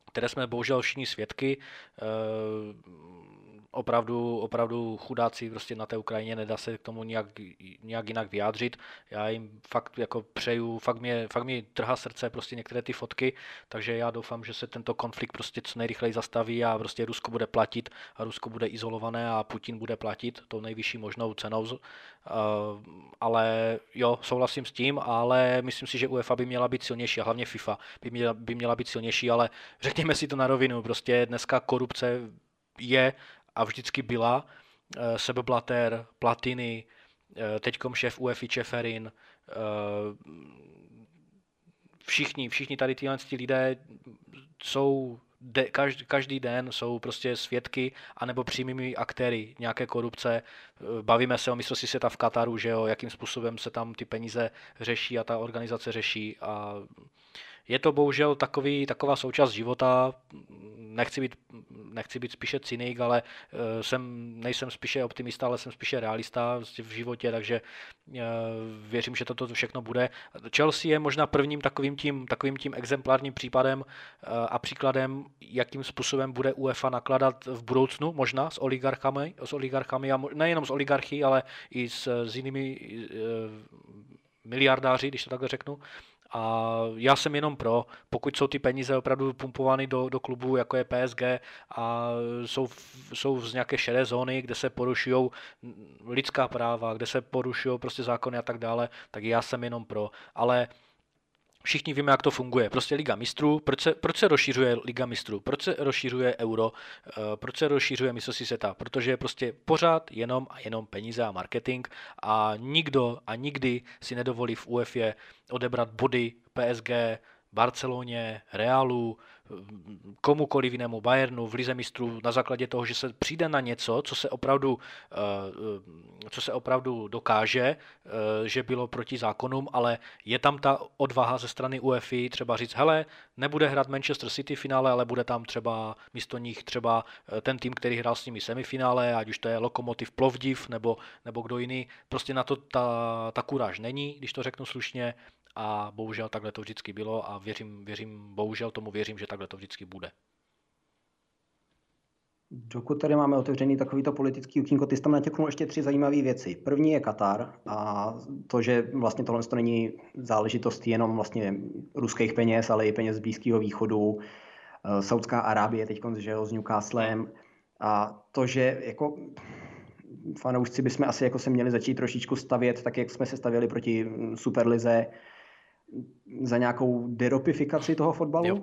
které jsme bohužel všichni svědky. Opravdu, opravdu chudáci prostě na té Ukrajině, nedá se k tomu nějak, nějak jinak vyjádřit. Já jim fakt jako přeju, fakt mě, fakt mě trhá srdce prostě některé ty fotky, takže já doufám, že se tento konflikt prostě co nejrychleji zastaví a prostě Rusko bude platit a Rusko bude izolované a Putin bude platit tou nejvyšší možnou cenou. Uh, ale jo, souhlasím s tím, ale myslím si, že UEFA by měla být silnější a hlavně FIFA by měla, by měla být silnější, ale řekněme si to na rovinu, prostě dneska korupce je a vždycky byla. Eh, Sebe Blatter, Platiny, eh, teďkom šéf UEFI Čeferin, eh, všichni, všichni tady tyhle lidé jsou de, každý, každý den jsou prostě svědky anebo přímými aktéry nějaké korupce. Bavíme se o mistrovství světa v Kataru, že jo, jakým způsobem se tam ty peníze řeší a ta organizace řeší a je to bohužel takový, taková součást života. Nechci být, nechci být spíše cynik, ale eh, jsem, nejsem spíše optimista, ale jsem spíše realista v životě, takže eh, věřím, že toto všechno bude. Chelsea je možná prvním takovým tím, takovým tím exemplárním případem eh, a příkladem, jakým způsobem bude UEFA nakladat v budoucnu, možná s oligarchami, s oligarchami a nejenom s oligarchy, ale i s, s jinými miliardáři, když to takhle řeknu. A já jsem jenom pro, pokud jsou ty peníze opravdu pumpovány do, do klubu, jako je PSG a jsou, jsou z nějaké šedé zóny, kde se porušují lidská práva, kde se porušují prostě zákony a tak dále, tak já jsem jenom pro. Ale všichni víme, jak to funguje. Prostě Liga mistrů, proč se, proč se rozšířuje Liga mistrů, proč se rozšířuje euro, eh, proč se rozšířuje mistrovství světa, protože je prostě pořád jenom a jenom peníze a marketing a nikdo a nikdy si nedovolí v UEFA odebrat body PSG, Barceloně, Realu, komukoliv jinému Bayernu v Lize mistrů na základě toho, že se přijde na něco, co se opravdu, eh, co se opravdu dokáže, eh, že bylo proti zákonům, ale je tam ta odvaha ze strany UEFI třeba říct, hele, nebude hrát Manchester City finále, ale bude tam třeba místo nich třeba eh, ten tým, který hrál s nimi semifinále, ať už to je Lokomotiv Plovdiv nebo, nebo kdo jiný. Prostě na to ta, ta kuráž není, když to řeknu slušně a bohužel takhle to vždycky bylo a věřím, věřím, bohužel tomu věřím, že takhle to vždycky bude. Dokud tady máme otevřený takovýto politický okýnko, ty jsi tam natěknul ještě tři zajímavé věci. První je Katar a to, že vlastně tohle to není záležitost jenom vlastně ruských peněz, ale i peněz z Blízkého východu, eh, Saudská Arábie teď že s Newcastlem a to, že jako fanoušci bychom asi jako se měli začít trošičku stavět, tak jak jsme se stavěli proti Superlize, za nějakou deropifikaci toho fotbalu? Jo.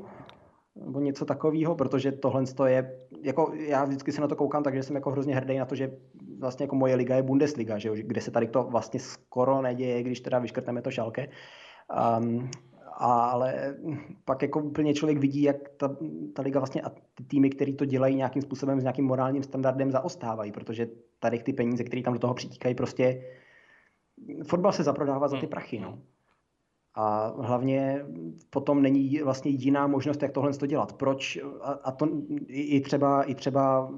Nebo něco takového, protože tohle je, jako já vždycky se na to koukám, takže jsem jako hrozně hrdý na to, že vlastně jako moje liga je Bundesliga, že jo, kde se tady to vlastně skoro neděje, když teda vyškrtneme to šalke. Um, ale pak jako úplně člověk vidí, jak ta, ta liga vlastně a ty týmy, které to dělají nějakým způsobem s nějakým morálním standardem zaostávají, protože tady ty peníze, které tam do toho přitíkají, prostě fotbal se zaprodává za ty hmm. prachy. No. A hlavně potom není vlastně jiná možnost, jak tohle to dělat. Proč? A, a to i třeba, i třeba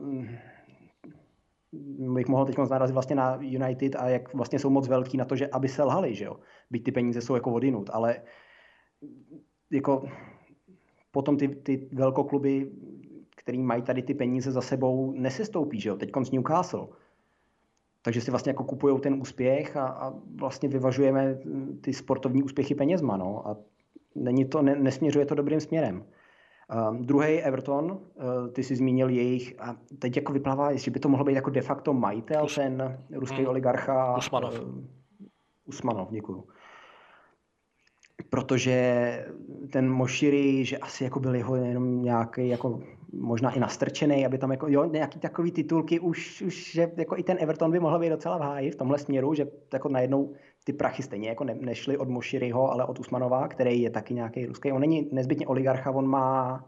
bych mohl teď narazit vlastně na United a jak vlastně jsou moc velký na to, že aby se lhali, že jo. Byť ty peníze jsou jako odinut, ale jako potom ty, ty velkokluby, který mají tady ty peníze za sebou, nesestoupí, že jo. Teď z Newcastle. Takže si vlastně jako kupují ten úspěch a, a vlastně vyvažujeme ty sportovní úspěchy penězma, no. A není to, ne, nesměřuje to dobrým směrem. Uh, druhý Everton, uh, ty si zmínil jejich, a teď jako vyplává, jestli by to mohlo být jako de facto majitel, Us- ten ruský hmm. oligarcha. Usmanov. Uh, Usmanov, děkuju. Protože ten Moširi, že asi jako byl jeho jenom nějaký jako možná i nastrčený, aby tam jako, jo, nějaký takový titulky už, už, že jako i ten Everton by mohl být docela v háji v tomhle směru, že jako najednou ty prachy stejně jako ne, nešly od Moširiho, ale od Usmanova, který je taky nějaký ruský. On není nezbytně oligarcha, on má,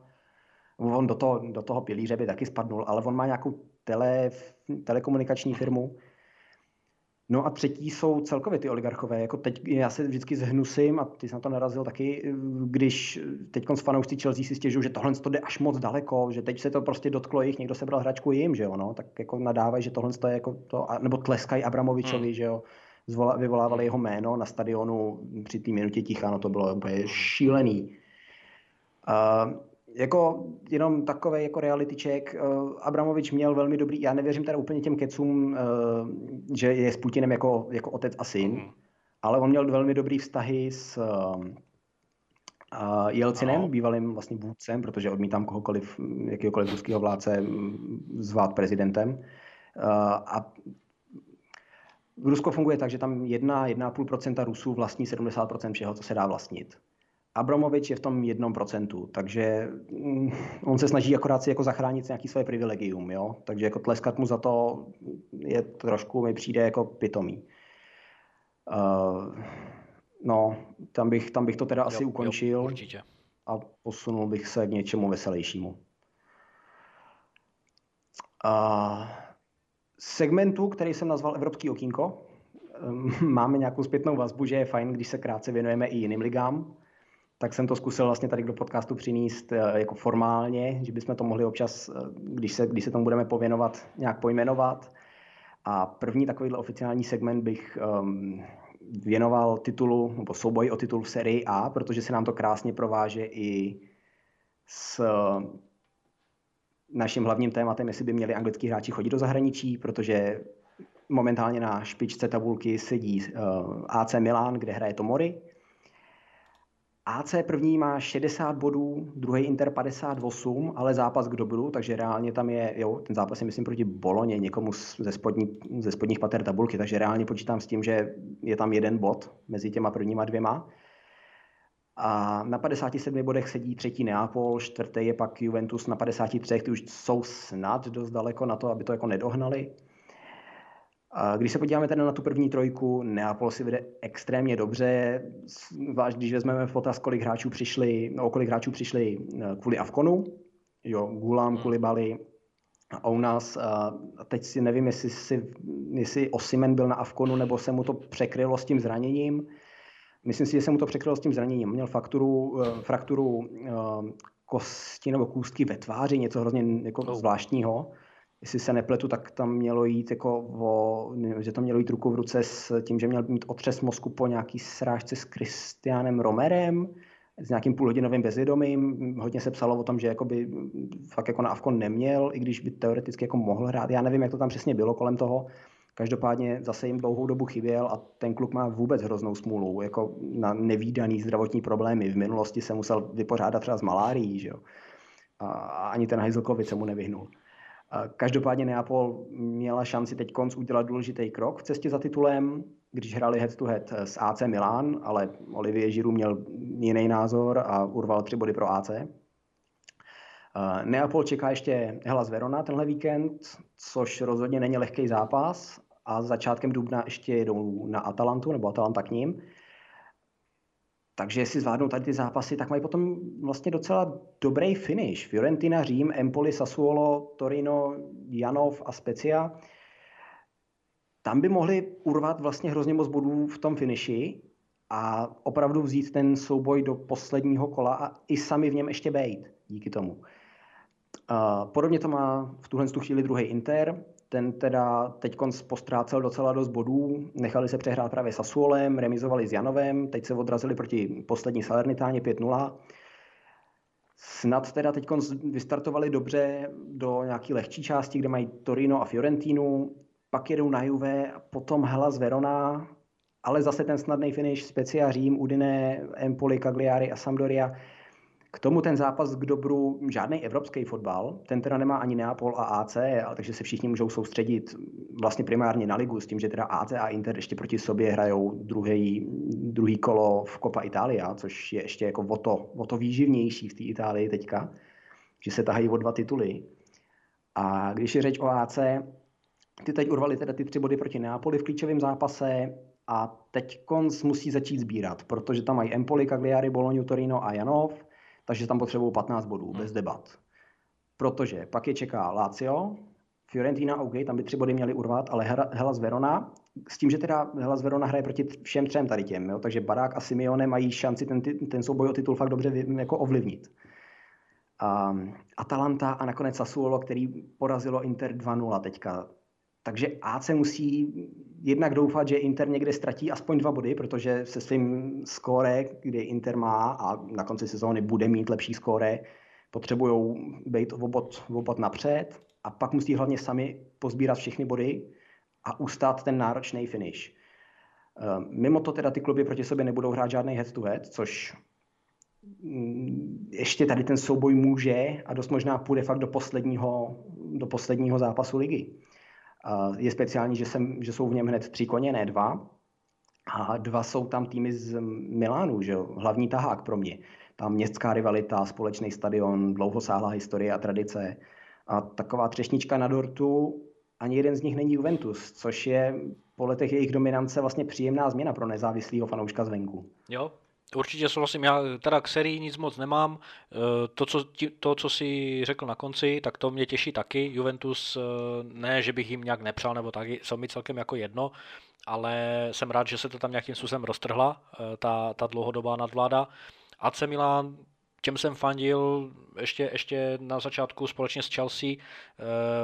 on do toho, do toho pilíře by taky spadnul, ale on má nějakou tele, telekomunikační firmu, No a třetí jsou celkově ty oligarchové. Jako teď já se vždycky zhnusím, a ty jsi na to narazil taky, když teď s fanoušci Chelsea si stěžují, že tohle to jde až moc daleko, že teď se to prostě dotklo jich, někdo sebral hračku jim, že jo, no, tak jako nadávají, že tohle je jako to, nebo tleskají Abramovičovi, hmm. že jo, zvolá, vyvolávali jeho jméno na stadionu při té minutě ticha, no to bylo úplně šílený. Uh, jako jenom takový jako reality check. Uh, Abramovič měl velmi dobrý, já nevěřím teda úplně těm kecům, uh, že je s Putinem jako, jako otec a syn, mm. ale on měl velmi dobrý vztahy s uh, Jelcinem, no. bývalým vlastně vůdcem, protože odmítám kohokoliv, jakýkoliv ruského vládce zvát prezidentem. Uh, a Rusko funguje tak, že tam 1-1,5% Rusů vlastní 70% všeho, co se dá vlastnit. Abramovič je v tom jednom procentu, takže mm, on se snaží akorát si jako zachránit nějaký své privilegium, jo? takže jako tleskat mu za to je trošku, mi přijde jako pitomý. Uh, no, tam bych, tam bych to teda jo, asi ukončil jo, určitě. a posunul bych se k něčemu veselějšímu. Uh, segmentu, který jsem nazval Evropský okýnko, um, máme nějakou zpětnou vazbu, že je fajn, když se krátce věnujeme i jiným ligám tak jsem to zkusil vlastně tady do podcastu přinést eh, jako formálně, že bychom to mohli občas, eh, když se, když se tomu budeme pověnovat, nějak pojmenovat. A první takovýhle oficiální segment bych um, věnoval titulu, nebo souboj o titul v sérii A, protože se nám to krásně prováže i s naším hlavním tématem, jestli by měli anglický hráči chodit do zahraničí, protože momentálně na špičce tabulky sedí uh, eh, AC Milan, kde hraje Tomori, AC první má 60 bodů, druhý Inter 58, ale zápas k dobru, takže reálně tam je, jo, ten zápas je myslím proti Boloně, někomu ze, spodní, ze spodních pater tabulky, takže reálně počítám s tím, že je tam jeden bod mezi těma prvníma dvěma. A na 57 bodech sedí třetí Neapol, čtvrtý je pak Juventus na 53, ty už jsou snad dost daleko na to, aby to jako nedohnali. Když se podíváme tedy na tu první trojku, Neapol si vede extrémně dobře, zvlášť když vezmeme v potaz, kolik hráčů přišli, no, kolik hráčů přišli eh, kvůli Avkonu, jo, Gulam, hmm. Kulibali a u nás, a teď si nevím, jestli, si, jestli Osimen byl na Avkonu, nebo se mu to překrylo s tím zraněním. Myslím si, že se mu to překrylo s tím zraněním. Měl fakturu, eh, frakturu eh, kosti nebo kůstky ve tváři, něco hrozně jako no. zvláštního jestli se nepletu, tak tam mělo jít jako o, že to mělo jít ruku v ruce s tím, že měl mít otřes mozku po nějaký srážce s Kristianem Romerem, s nějakým půlhodinovým bezvědomím. Hodně se psalo o tom, že jakoby fakt jako na Avkon neměl, i když by teoreticky jako mohl hrát. Já nevím, jak to tam přesně bylo kolem toho. Každopádně zase jim dlouhou dobu chyběl a ten kluk má vůbec hroznou smůlu, jako na nevýdaný zdravotní problémy. V minulosti se musel vypořádat třeba s malárií, že jo? A ani ten Heizelkovic se mu nevyhnul. Každopádně Neapol měla šanci teď konc udělat důležitý krok v cestě za titulem, když hráli head to head s AC Milan, ale Olivier Giroud měl jiný názor a urval tři body pro AC. Neapol čeká ještě Hellas Verona tenhle víkend, což rozhodně není lehký zápas a začátkem dubna ještě jedou na Atalantu, nebo Atalanta k ním. Takže jestli zvládnou tady ty zápasy, tak mají potom vlastně docela dobrý finish. Fiorentina, Řím, Empoli, Sassuolo, Torino, Janov a Specia. Tam by mohli urvat vlastně hrozně moc bodů v tom finiši a opravdu vzít ten souboj do posledního kola a i sami v něm ještě bejt díky tomu. podobně to má v tuhle chvíli druhý Inter. Ten teda teď postrácel docela dost bodů, nechali se přehrát právě Sasuolem, remizovali s Janovem, teď se odrazili proti poslední Salernitáně 5-0. Snad teda teď vystartovali dobře do nějaké lehčí části, kde mají Torino a Fiorentinu, pak jedou na Juve, potom Hellas Verona, ale zase ten snadný finish, Specia Řím, Udine, Empoli, Cagliari a Sampdoria. K tomu ten zápas k dobru žádný evropský fotbal, ten teda nemá ani Neapol a AC, takže se všichni můžou soustředit vlastně primárně na ligu s tím, že teda AC a Inter ještě proti sobě hrajou druhý, druhý kolo v Copa Italia, což je ještě jako o to, o to výživnější v té Itálii teďka, že se tahají o dva tituly. A když je řeč o AC, ty teď urvali teda ty tři body proti Neapoli v klíčovém zápase a teď konc musí začít sbírat, protože tam mají Empoli, Cagliari, Bologna, Torino a Janov, takže tam potřebují 15 bodů, hmm. bez debat. Protože pak je čeká Lazio, Fiorentina, OK, tam by tři body měli urvat, ale Hellas Verona, s tím, že teda Hellas Verona hraje proti všem třem tady těm, jo, takže Barák a Simeone mají šanci ten, ten souboj o titul fakt dobře jako ovlivnit. Um, Atalanta a nakonec Sassuolo, který porazilo Inter 2-0 teďka. Takže AC musí jednak doufat, že Inter někde ztratí aspoň dva body, protože se svým skóre, kdy Inter má a na konci sezóny bude mít lepší skóre, potřebují být obod, obod napřed a pak musí hlavně sami pozbírat všechny body a ustát ten náročný finish. Ehm, mimo to teda ty kluby proti sobě nebudou hrát žádný head to head, což mm, ještě tady ten souboj může a dost možná půjde fakt do posledního, do posledního zápasu ligy. Je speciální, že, jsem, že jsou v něm hned tři koně, ne dva. A dva jsou tam týmy z Milánu, že jo? hlavní tahák pro mě. Tam městská rivalita, společný stadion, dlouhosáhlá historie a tradice. A taková třešnička na dortu, ani jeden z nich není Juventus, což je po letech jejich dominance vlastně příjemná změna pro nezávislého fanouška zvenku. Jo, Určitě souhlasím, já teda k sérii nic moc nemám. Eh, to co, to, co si řekl na konci, tak to mě těší taky. Juventus, eh, ne, že bych jim nějak nepřál, nebo tak, jsou mi celkem jako jedno, ale jsem rád, že se to tam nějakým způsobem roztrhla, eh, ta, ta dlouhodobá nadvláda. AC Milan, těm jsem fandil ještě, ještě na začátku společně s Chelsea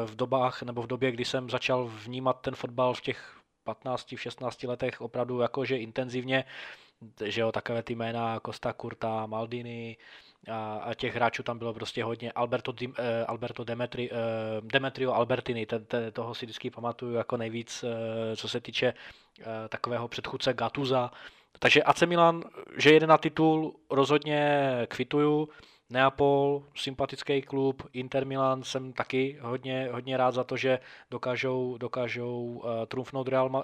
v dobách, nebo v době, kdy jsem začal vnímat ten fotbal v těch 15, v 16 letech opravdu jakože intenzivně že jo, takové ty jména Costa Curta, Maldini a, a těch hráčů tam bylo prostě hodně. Alberto, Di, eh, Alberto Demetri, eh, Demetrio Albertini, ten, ten, toho si vždycky pamatuju jako nejvíc, eh, co se týče eh, takového předchůdce Gatuza. Takže AC Milan, že jede na titul, rozhodně kvituju. Neapol, sympatický klub, Inter Milan jsem taky hodně, hodně rád za to, že dokážou, dokážou uh, trumfnout Real, uh,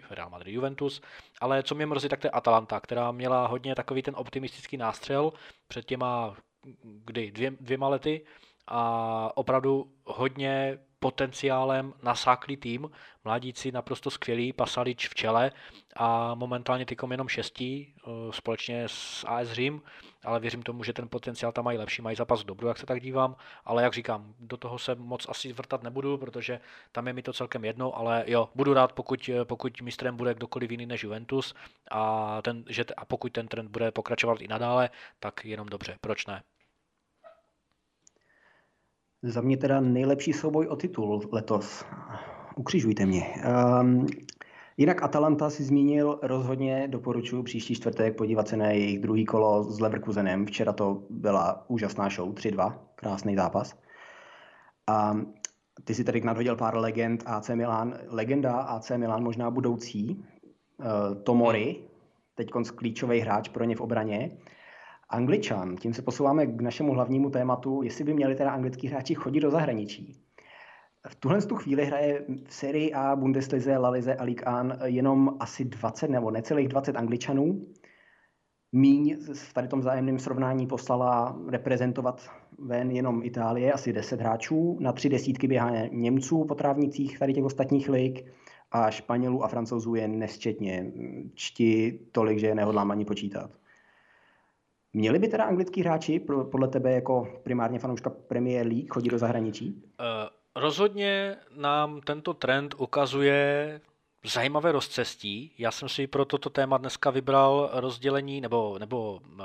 Real Madrid, Juventus, ale co mě mrzí, tak to je Atalanta, která měla hodně takový ten optimistický nástřel před těma kdy, dvě, dvěma lety. A opravdu hodně potenciálem nasáklý tým, mladíci naprosto skvělí, Pasalič v čele a momentálně tykom jenom šestí eh, společně s AS Řím, ale věřím tomu, že ten potenciál tam mají lepší, mají zápas dobru, jak se tak dívám, ale jak říkám, do toho se moc asi vrtat nebudu, protože tam je mi to celkem jedno, ale jo, budu rád, pokud, pokud mistrem bude kdokoliv jiný než Juventus a, ten, že, a pokud ten trend bude pokračovat i nadále, tak jenom dobře, proč ne? Za mě teda nejlepší souboj o titul letos. Ukřižujte mě. Um, jinak Atalanta si zmínil, rozhodně doporučuji příští čtvrtek podívat se na jejich druhý kolo s Leverkusenem. Včera to byla úžasná show, 3-2, krásný zápas. A ty si tady nadhodil pár legend AC Milan. Legenda AC Milan, možná budoucí, uh, Tomori, teď klíčový hráč pro ně v obraně. Angličan, tím se posouváme k našemu hlavnímu tématu, jestli by měli teda anglický hráči chodit do zahraničí. V tuhle tu chvíli hraje v sérii A, Bundeslize, La Lize a Ligue 1 jenom asi 20 nebo necelých 20 angličanů. Míň v tady tom vzájemném srovnání poslala reprezentovat ven jenom Itálie, asi 10 hráčů. Na tři desítky běhá Němců po trávnicích tady těch ostatních lig a Španělů a Francouzů je nesčetně. Čti tolik, že je nehodlám ani počítat. Měli by teda anglický hráči podle tebe jako primárně fanouška Premier League chodit do zahraničí? Uh, rozhodně nám tento trend ukazuje zajímavé rozcestí. Já jsem si pro toto téma dneska vybral rozdělení nebo, nebo uh,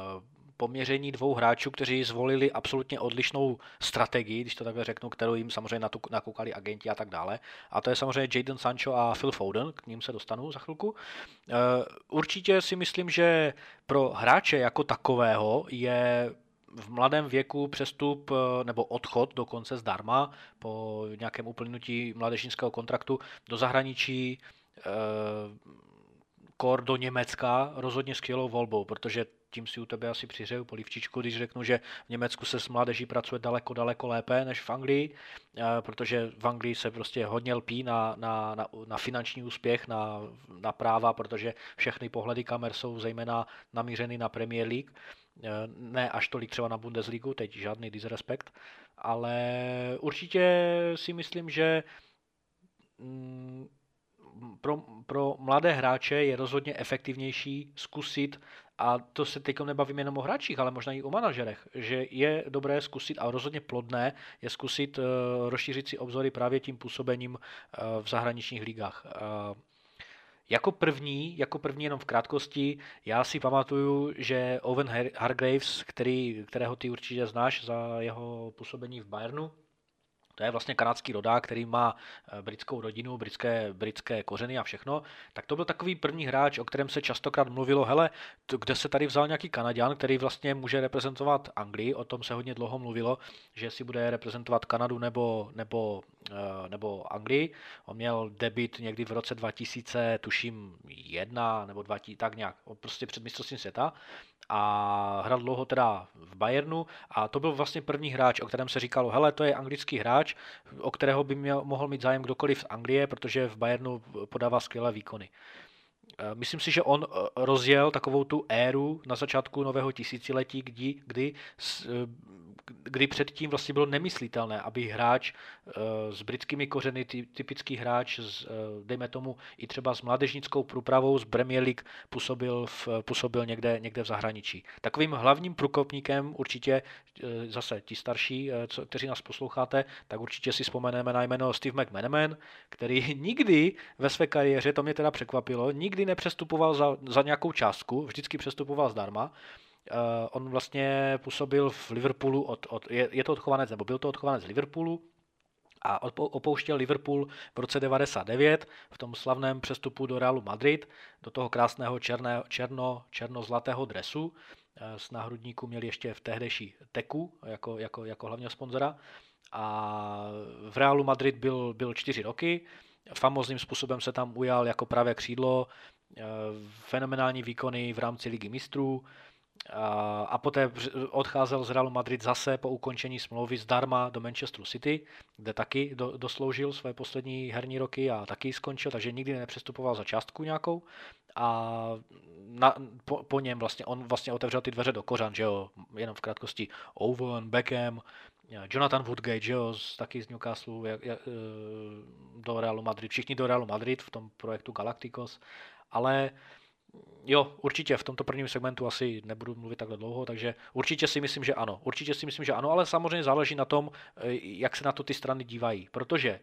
poměření dvou hráčů, kteří zvolili absolutně odlišnou strategii, když to takhle řeknu, kterou jim samozřejmě nakoukali agenti a tak dále. A to je samozřejmě Jadon Sancho a Phil Foden, k ním se dostanu za chvilku. Eh, určitě si myslím, že pro hráče jako takového je v mladém věku přestup eh, nebo odchod dokonce zdarma po nějakém uplynutí mladežnického kontraktu do zahraničí kor do Německa rozhodně skvělou volbou, protože tím si u tebe asi přiřeju polivčičku, když řeknu, že v Německu se s mládeží pracuje daleko, daleko lépe než v Anglii, eh, protože v Anglii se prostě hodně lpí na, na, na, na finanční úspěch, na, na práva, protože všechny pohledy kamer jsou zejména namířeny na Premier League, eh, ne až tolik třeba na Bundesligu, teď žádný disrespekt, ale určitě si myslím, že mm, pro, pro mladé hráče je rozhodně efektivnější zkusit, a to se teď nebavíme jenom o hráčích, ale možná i o manažerech, že je dobré zkusit a rozhodně plodné je zkusit uh, rozšířit si obzory právě tím působením uh, v zahraničních ligách. Uh, jako první, jako první jenom v krátkosti, já si pamatuju, že Owen Hargraves, který, kterého ty určitě znáš za jeho působení v Bayernu, to je vlastně kanadský rodák, který má eh, britskou rodinu, britské, britské kořeny a všechno, tak to byl takový první hráč, o kterém se častokrát mluvilo, hele, kde se tady vzal nějaký Kanaděn, který vlastně může reprezentovat Anglii, o tom se hodně dlouho mluvilo, že si bude reprezentovat Kanadu nebo, nebo, eh, nebo Anglii. On měl debit někdy v roce 2000, tuším, jedna nebo dva, tak nějak, prostě před mistrovstvím světa a hrál dlouho teda v Bayernu a to byl vlastně první hráč, o kterém se říkalo, hele, to je anglický hráč, o kterého by měl, mohl mít zájem kdokoliv z Anglie, protože v Bayernu podává skvělé výkony. E, myslím si, že on e, rozjel takovou tu éru na začátku nového tisíciletí, kdy, kdy kdy předtím vlastně bylo nemyslitelné, aby hráč eh, s britskými kořeny, typický hráč, s, eh, dejme tomu i třeba s mládežnickou průpravou z Premier League působil, v, působil někde, někde v zahraničí. Takovým hlavním průkopníkem určitě eh, zase ti starší, co, kteří nás posloucháte, tak určitě si vzpomeneme na jméno Steve McManaman, který nikdy ve své kariéře, to mě teda překvapilo, nikdy nepřestupoval za, za nějakou částku, vždycky přestupoval zdarma Uh, on vlastně působil v Liverpoolu, od, od, je, je to odchovanec, nebo byl to odchovanec Liverpoolu, a opouštěl Liverpool v roce 99 v tom slavném přestupu do Realu Madrid, do toho krásného černé, černo, černo-zlatého dresu. Eh, s náhrudníku měl ještě v tehdejší Teku jako, jako, jako hlavního sponzora. A v Realu Madrid byl, byl čtyři roky. Famózním způsobem se tam ujal jako pravé křídlo, eh, fenomenální výkony v rámci ligy mistrů, a poté odcházel z Realu Madrid zase po ukončení smlouvy zdarma do Manchesteru City, kde taky do, dosloužil své poslední herní roky a taky skončil, takže nikdy nepřestupoval za částku nějakou. A na, po, po, něm vlastně on vlastně otevřel ty dveře do kořan, že jo, jenom v krátkosti Owen, Beckham, Jonathan Woodgate, že jo, z, taky z Newcastle jak, jak, e, do Realu Madrid, všichni do Realu Madrid v tom projektu Galacticos, ale Jo, určitě v tomto prvním segmentu asi nebudu mluvit takhle dlouho, takže určitě si myslím, že ano. Určitě si myslím, že ano, ale samozřejmě záleží na tom, eh, jak se na to ty strany dívají, protože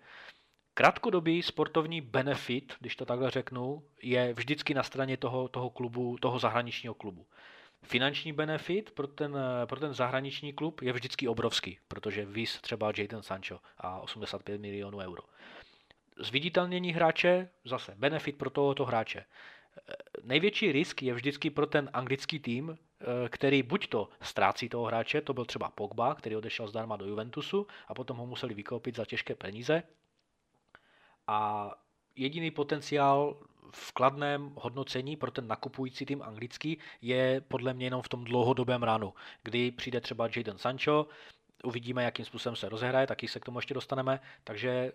krátkodobý sportovní benefit, když to takhle řeknu, je vždycky na straně toho, toho klubu, toho zahraničního klubu. Finanční benefit pro ten, pro ten zahraniční klub je vždycky obrovský, protože vys třeba Jadon Sancho a 85 milionů euro. Zviditelnění hráče, zase benefit pro tohoto hráče největší risk je vždycky pro ten anglický tým, eh, který buď to ztrácí toho hráče, to byl třeba Pogba, který odešel zdarma do Juventusu a potom ho museli vykoupit za těžké peníze. A jediný potenciál v kladném hodnocení pro ten nakupující tým anglický je podle mě jenom v tom dlouhodobém ránu, kdy přijde třeba Jadon Sancho, uvidíme, jakým způsobem se rozehraje, taky se k tomu ještě dostaneme, takže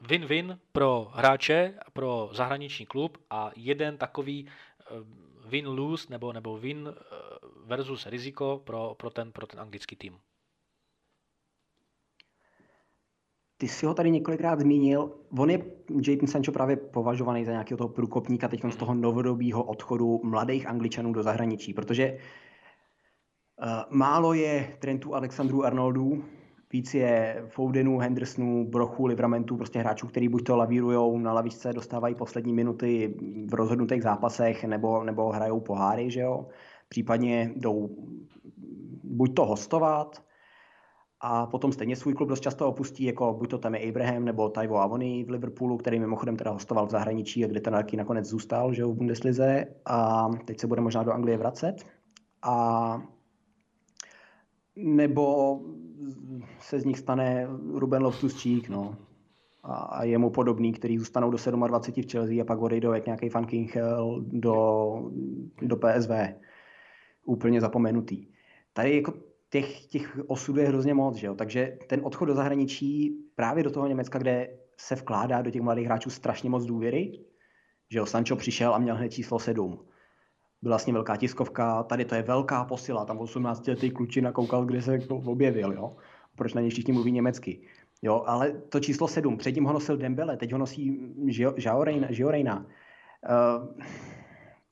win-win pro hráče, pro zahraniční klub a jeden takový eh, win-lose nebo, nebo win eh, versus riziko pro, pro, ten, pro ten anglický tým. Ty jsi ho tady několikrát zmínil. On je Jadon Sancho právě považovaný za nějakého toho průkopníka teď z toho novodobího odchodu mladých angličanů do zahraničí, protože uh, málo je Trentu Alexandru Arnoldů, Víc je Fodenů, Hendersonů, Brochu, Livramentů, prostě hráčů, kteří buď to lavírujou na lavičce, dostávají poslední minuty v rozhodnutých zápasech nebo, nebo hrajou poháry, že jo. Případně jdou buď to hostovat, a potom stejně svůj klub dost často opustí, jako buď to tam je Abraham nebo Taivo Avoni v Liverpoolu, který mimochodem teda hostoval v zahraničí a kde ten taky nakonec zůstal že v Bundeslize a teď se bude možná do Anglie vracet. A nebo se z nich stane Ruben Loftus-Cheek, no. A, jemu podobný, který zůstanou do 27 v Chelsea a pak odejdou jak nějaký Van Kinchel do, do PSV. Úplně zapomenutý. Tady jako těch, těch osudů je hrozně moc, že jo? takže ten odchod do zahraničí právě do toho Německa, kde se vkládá do těch mladých hráčů strašně moc důvěry, že jo, Sancho přišel a měl hned číslo 7. Byla vlastně velká tiskovka, tady to je velká posila, tam 18 letý klučina koukal, kde se jako objevil, jo. Proč na něj všichni mluví německy. Jo, ale to číslo 7, předtím ho nosil Dembele, teď ho nosí Žio Reina. Uh,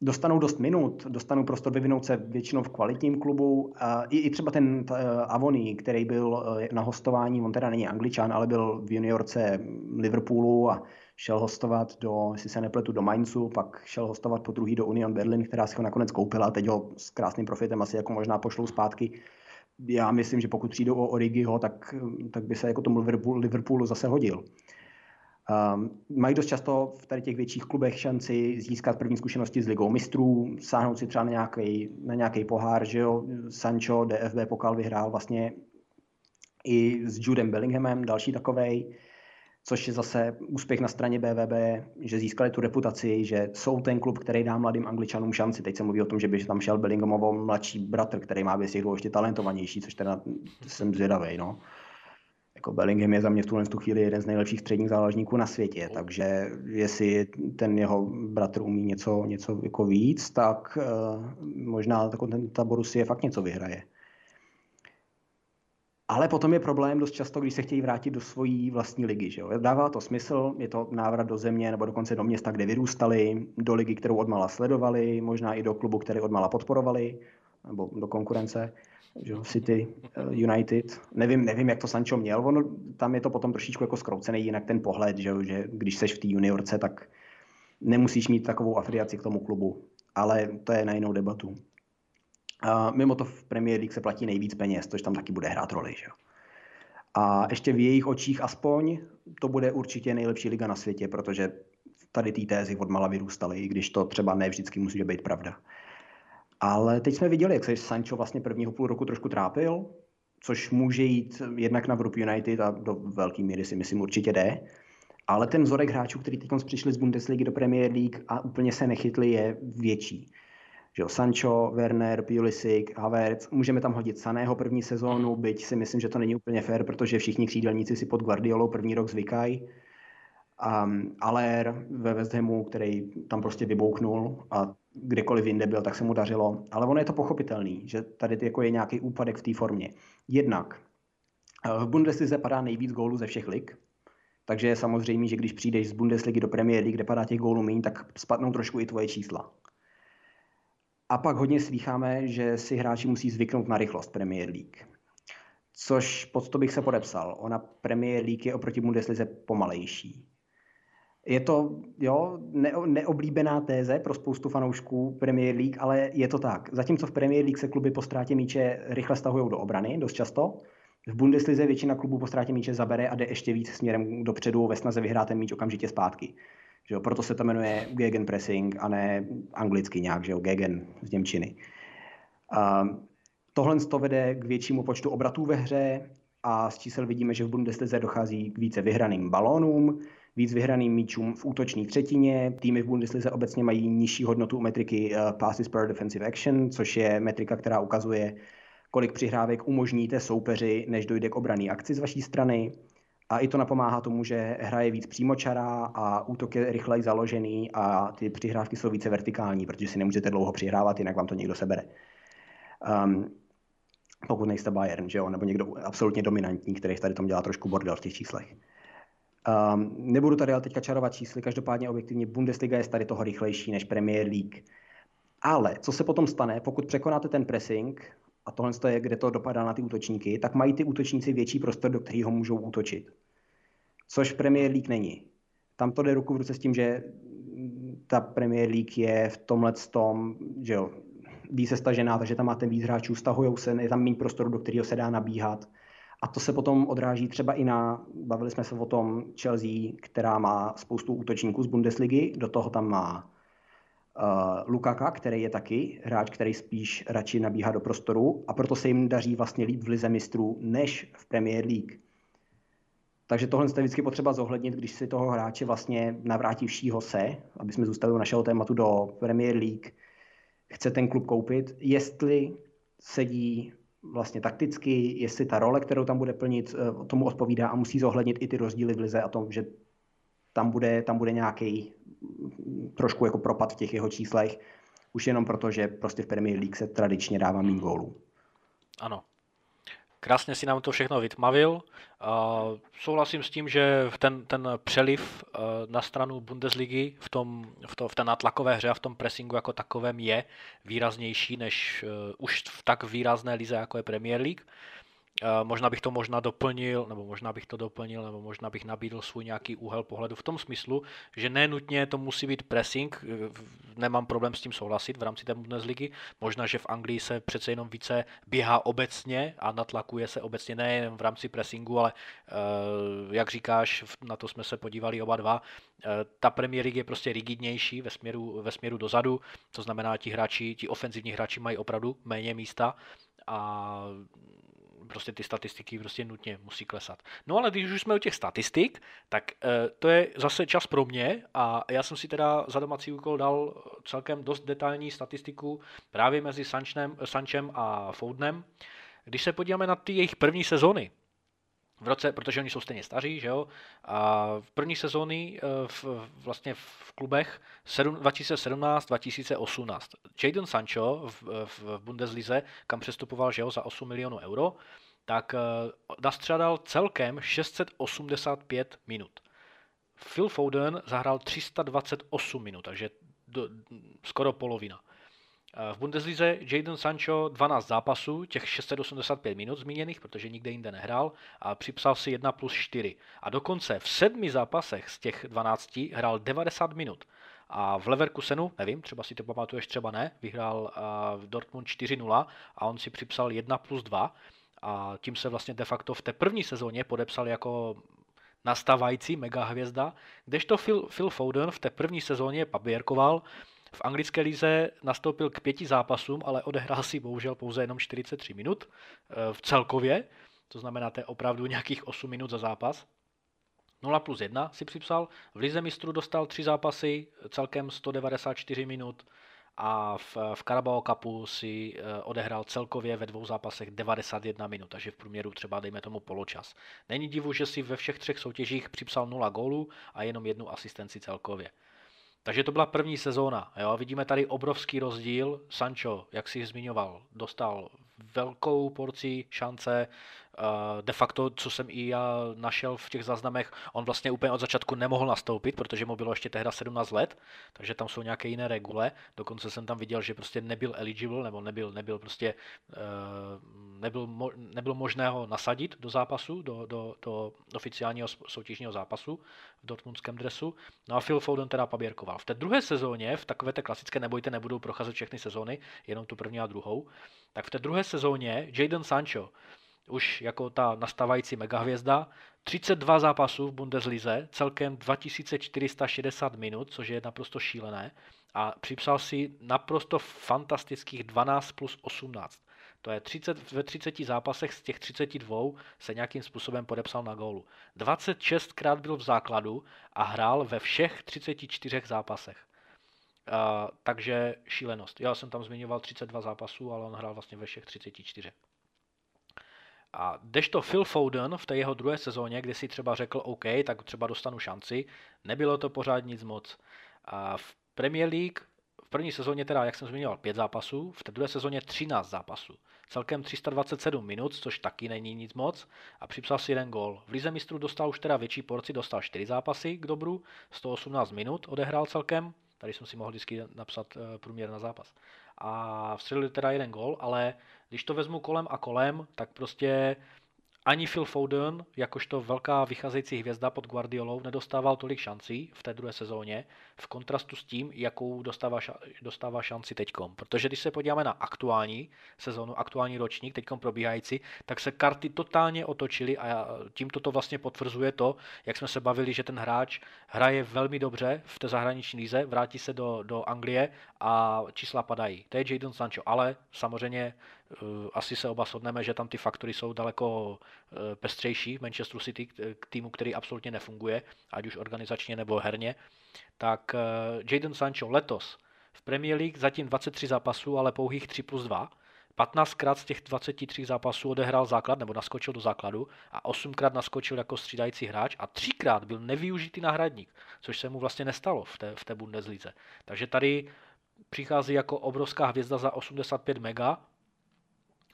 dostanou dost minut, dostanou prostor vyvinout se většinou v kvalitním klubu. I, i třeba ten uh, Avoni, který byl uh, na hostování, on teda není angličan, ale byl v juniorce Liverpoolu a šel hostovat do, jestli se nepletu, do Mainzu, pak šel hostovat po druhý do Union Berlin, která si ho nakonec koupila a teď ho s krásným profitem asi jako možná pošlou zpátky. Já myslím, že pokud přijdou o Origiho, tak, tak by se jako tomu Liverpoolu zase hodil. Um, mají dost často v tady těch větších klubech šanci získat první zkušenosti s ligou mistrů, sáhnout si třeba na nějaký, na nějaký pohár, že jo, Sancho DFB pokal vyhrál vlastně i s Judem Bellinghamem, další takovej, což je zase úspěch na straně BVB, že získali tu reputaci, že jsou ten klub, který dá mladým angličanům šanci. Teď se mluví o tom, že by tam šel Bellinghamovo mladší bratr, který má být ještě talentovanější, což teda jsem zvědavý, no jako Bellingham je za mě v tuhle chvíli jeden z nejlepších středních záložníků na světě, takže jestli ten jeho bratr umí něco, něco jako víc, tak uh, možná ten, ta Borussia fakt něco vyhraje. Ale potom je problém dost často, když se chtějí vrátit do svojí vlastní ligy. Že jo? Dává to smysl, je to návrat do země nebo dokonce do města, kde vyrůstali, do ligy, kterou odmala sledovali, možná i do klubu, který odmala podporovali, nebo do konkurence že City, eh, United. Nevím, nevím, jak to Sancho měl, ono, tam je to potom trošičku jako skroucený jinak ten pohled, že, že když seš v té juniorce, tak nemusíš mít takovou afiliaci k tomu klubu. Ale to je na jinou debatu. A mimo to v Premier League se platí nejvíc peněz, což tam taky bude hrát roli. Že? A ještě v jejich očích aspoň to bude určitě nejlepší liga na světě, protože tady ty tézy odmala vyrůstaly, i když to třeba ne vždycky musí být pravda. Ale teď jsme viděli, jak se Sancho vlastně prvního půl roku trošku trápil, což může jít jednak na Group United a do velké míry si myslím určitě jde. Ale ten vzorek hráčů, který teď přišli z Bundesligy do Premier League a úplně se nechytli, je větší. Že jo, Sancho, Werner, Pulisic, Havertz, můžeme tam hodit Saného první sezónu, byť si myslím, že to není úplně fair, protože všichni křídelníci si pod Guardiolou první rok zvykají. Um, Aller ve West Hamu, který tam prostě vybouchnul a kdekoliv jinde byl, tak se mu dařilo. Ale ono je to pochopitelný, že tady jako je nějaký úpadek v té formě. Jednak eh, v Bundeslize padá nejvíc gólů ze všech lig, takže je samozřejmé, že když přijdeš z Bundesligy do Premier League, kde padá těch gólů méně, tak spadnou trošku i tvoje čísla. A pak hodně slycháme, že si hráči musí zvyknout na rychlost Premier League. Což pod to bych se podepsal. Ona Premier League je oproti Bundeslize pomalejší. Je to jo, ne, neoblíbená téze pro spoustu fanoušků Premier League, ale je to tak. Zatímco v Premier League se kluby po ztrátě míče rychle stahují do obrany, dost často, v Bundeslize většina klubů po ztrátě míče zabere a jde ještě víc směrem dopředu ve snaze vyhrát ten míč okamžitě zpátky. Že jo, proto se to jmenuje Gegenpressing a ne anglicky nějak, že jo, Gegen z Němčiny. Uh, tohle to vede k většímu počtu obratů ve hře a z čísel vidíme, že v Bundeslize dochází k více vyhraným balónům, víc vyhraným míčům v útoční třetině. Týmy v Bundeslize obecně mají nižší hodnotu u metriky uh, passes per defensive action, což je metrika, která ukazuje, kolik přihrávek umožníte soupeři, než dojde k obraný akci z vaší strany. A i to napomáhá tomu, že hra je víc přímočará a útok je rychleji založený a ty přihrávky jsou více vertikální, protože si nemůžete dlouho přihrávat, jinak vám to někdo sebere. Um, pokud nejste Bayern, že jo? nebo někdo absolutně dominantní, který tady tom dělá trošku bordel v těch číslech. Um, nebudu tady ale teďka čarovat čísly, každopádně objektivně Bundesliga je tady toho rychlejší než Premier League. Ale co se potom stane, pokud překonáte ten pressing, a tohle je, kde to dopadá na ty útočníky, tak mají ty útočníci větší prostor, do kterého můžou útočit. Což Premier League není. Tam to jde ruku v ruce s tím, že ta Premier League je v tomhle tom, že jo, více stažená, takže tam máte víc hráčů, stahujou se, je tam méně prostoru, do kterého se dá nabíhat. A to se potom odráží třeba i na, bavili jsme se o tom, Chelsea, která má spoustu útočníků z Bundesligy, do toho tam má uh, Lukaka, který je taky hráč, který spíš radši nabíhá do prostoru a proto se jim daří vlastně líp v lize mistrů než v Premier League. Takže tohle je vždycky potřeba zohlednit, když si toho hráče vlastně navrátivšího se, aby jsme zůstali u našeho tématu do Premier League, chce ten klub koupit, jestli sedí vlastně takticky, jestli ta role, kterou tam bude plnit, eh, tomu odpovídá a musí zohlednit i ty rozdíly v lize a tom, že tam bude, tam bude nějaký mm, trošku jako propad v těch jeho číslech, už jenom proto, že prostě v Premier League se tradičně dává méně gólů. Ano, Krásně si nám to všechno vytmavil. souhlasím s tím, že ten, ten přeliv e, na stranu Bundesligy v, tom, v, to, v té natlakové hře a v tom pressingu jako takovém je výraznější než e, už v tak výrazné lize, jako je Premier League. Eh, možná bych to možná doplnil, nebo možná bych to doplnil, nebo možná bych nabídl svůj nějaký úhel pohledu v tom smyslu, že nenutně to musí být pressing, eh, nemám problém s tím souhlasit v rámci té Bundesligy, možná, že v Anglii se přece jenom více běhá obecně a natlakuje se obecně nejen v rámci pressingu, ale eh, jak říkáš, na to jsme se podívali oba dva, ta Premier League je prostě rigidnější ve směru, ve směru dozadu, to znamená, ti hráči, ti ofenzivní hráči mají opravdu méně místa a prostě ty statistiky prostě nutně musí klesat. No ale když už jsme u těch statistik, tak e, to je zase čas pro mě a já jsem si teda za domácí úkol dal celkem dost detailní statistiku právě mezi Sančem, Sančem a Foudnem. Když se podíváme na ty jejich první sezony, v roce, protože oni jsou stejně staří, že jo, a v první sezóny e, v, vlastně v klubech 2017-2018. Jadon Sancho v, v, Bundeslize, kam přestupoval, že jo, za 8 milionů euro, tak uh, nastřadal celkem 685 minut. Phil Foden zahrál 328 minut, takže do, skoro polovina. Eh, v Bundeslize Jadon Sancho 12 zápasů, těch 685 minut zmíněných, protože nikde jinde nehrál, a připsal si 1 plus 4. A dokonce v sedmi zápasech z těch 12 hrál 90 minut. A v Leverkusenu, nevím, třeba si to pamatuješ, třeba ne, vyhrál v Dortmund 4-0 a on si připsal 1 plus 2 a tím se vlastně de facto v té první sezóně podepsal jako nastávající megahvězda, kdežto Phil, Phil Foden v té první sezóně paběrkoval, v anglické lize nastoupil k pěti zápasům, ale odehrál si bohužel pouze jenom 43 minut eh, v celkově, to znamená, to je opravdu nějakých 8 minut za zápas. 0 plus 1 si připsal, v Lize mistrů dostal 3 zápasy, celkem 194 minut a v, v Carabao Cupu si eh, odehrál celkově ve dvou zápasech 91 minut, takže v průměru třeba dejme tomu poločas. Není divu, že si ve všech třech soutěžích připsal 0 gólů a jenom jednu asistenci celkově. Takže to byla první sezóna. Jo? Vidíme tady obrovský rozdíl. Sancho, jak si zmiňoval, dostal velkou porci šance, de facto, co jsem i já našel v těch záznamech, on vlastně úplně od začátku nemohl nastoupit, protože mu bylo ještě tehda 17 let, takže tam jsou nějaké jiné regule. Dokonce jsem tam viděl, že prostě nebyl eligible, nebo nebyl, nebyl prostě eh, nebyl, nebylo možné ho nasadit do zápasu, do, do, do oficiálního soutěžního zápasu v dortmundském dresu. No a Phil Foden teda paběrkoval. V té druhé sezóně, v takové té klasické, nebojte, nebudou procházet všechny sezóny, jenom tu první a druhou, tak v té druhé sezóně Jadon Sancho už jako ta nastávající megahvězda. 32 zápasů v Bundeslize, celkem 2460 minut, což je naprosto šílené. A připsal si naprosto fantastických 12 plus 18. To je 30, ve 30 zápasech z těch 32 se nějakým způsobem podepsal na gólu. 26 krát byl v základu a hrál ve všech 34 zápasech. Uh, takže šílenost. Já jsem tam zmiňoval 32 zápasů, ale on hrál vlastně ve všech 34. A to Phil Foden v té jeho druhé sezóně, kdy si třeba řekl OK, tak třeba dostanu šanci, nebylo to pořád nic moc. A v Premier League v první sezóně teda, jak jsem zmiňoval, pět zápasů, v té druhé sezóně 13 zápasů. Celkem 327 minut, což taky není nic moc, a připsal si jeden gol. V Lize mistrů dostal už teda větší porci, dostal 4 zápasy k dobru, 118 minut odehrál celkem, tady jsem si mohl vždycky napsat eh, průměr na zápas. A vstřelil teda jeden gol, ale když to vezmu kolem a kolem, tak prostě ani Phil Foden, jakožto velká vycházející hvězda pod Guardiolou, nedostával tolik šancí v té druhé sezóně, v kontrastu s tím, jakou dostává, dostává šanci teďkom. Protože když se podíváme na aktuální sezónu, aktuální ročník, teďkom probíhající, tak se karty totálně otočily a tímto to vlastně potvrzuje to, jak jsme se bavili, že ten hráč hraje velmi dobře v té zahraniční líze, vrátí se do, do Anglie a čísla padají. To je Jadon Sancho, ale samozřejmě Eh, asi se oba shodneme, že tam ty faktory jsou daleko eh, pestřejší v Manchester City k týmu, který absolutně nefunguje, ať už organizačně nebo herně. Tak eh, Jadon Sancho letos v Premier League zatím 23 zápasů, ale pouhých 3 plus 2. 15krát z těch 23 zápasů odehrál základ nebo naskočil do základu a 8krát naskočil jako střídající hráč a 3krát byl nevyužitý náhradník, což se mu vlastně nestalo v té, v té Bundeslize. Takže tady přichází jako obrovská hvězda za 85 mega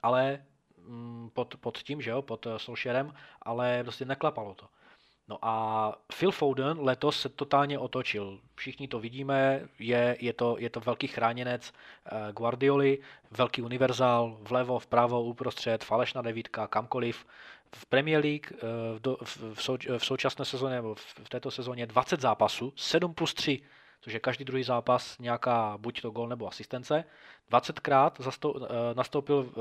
ale mm, pod, pod tím, že jo, pod eh, Solskjaerem, ale prostě neklapalo to. No a Phil Foden letos se totálně otočil. Všichni to vidíme, je, je, to, je to velký chráněnec eh, Guardioli, velký univerzál, vlevo, vpravo, uprostřed, falešná devítka, kamkoliv. V Premier League eh, v, do, v, v, v současné sezóně, v, v této sezóně 20 zápasů, 7 plus 3 což je každý druhý zápas nějaká buď to gol nebo asistence. 20krát eh, nastoupil eh,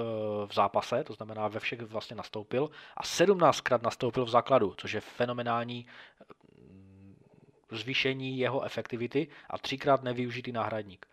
v zápase, to znamená ve všech vlastně nastoupil, a 17krát nastoupil v základu, což je fenomenální mm, zvýšení jeho efektivity a třikrát nevyužitý náhradník.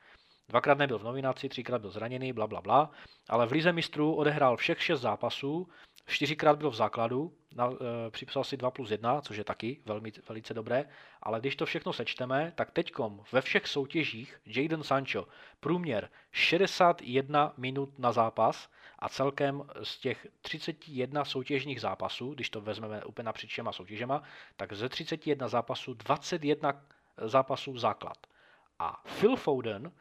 Dvakrát nebyl v nominaci, třikrát byl zraněný, bla, bla, bla. Ale v Lize mistrů odehrál všech šest zápasů, čtyřikrát byl v základu, na, e, připsal si 2 plus 1, což je taky velmi, velice dobré, ale když to všechno sečteme, tak teďkom ve všech soutěžích Jadon Sancho průměr 61 minut na zápas a celkem z těch 31 soutěžních zápasů, když to vezmeme úplně napříč všema soutěžema, tak ze 31 zápasů 21 zápasů základ. A Phil Foden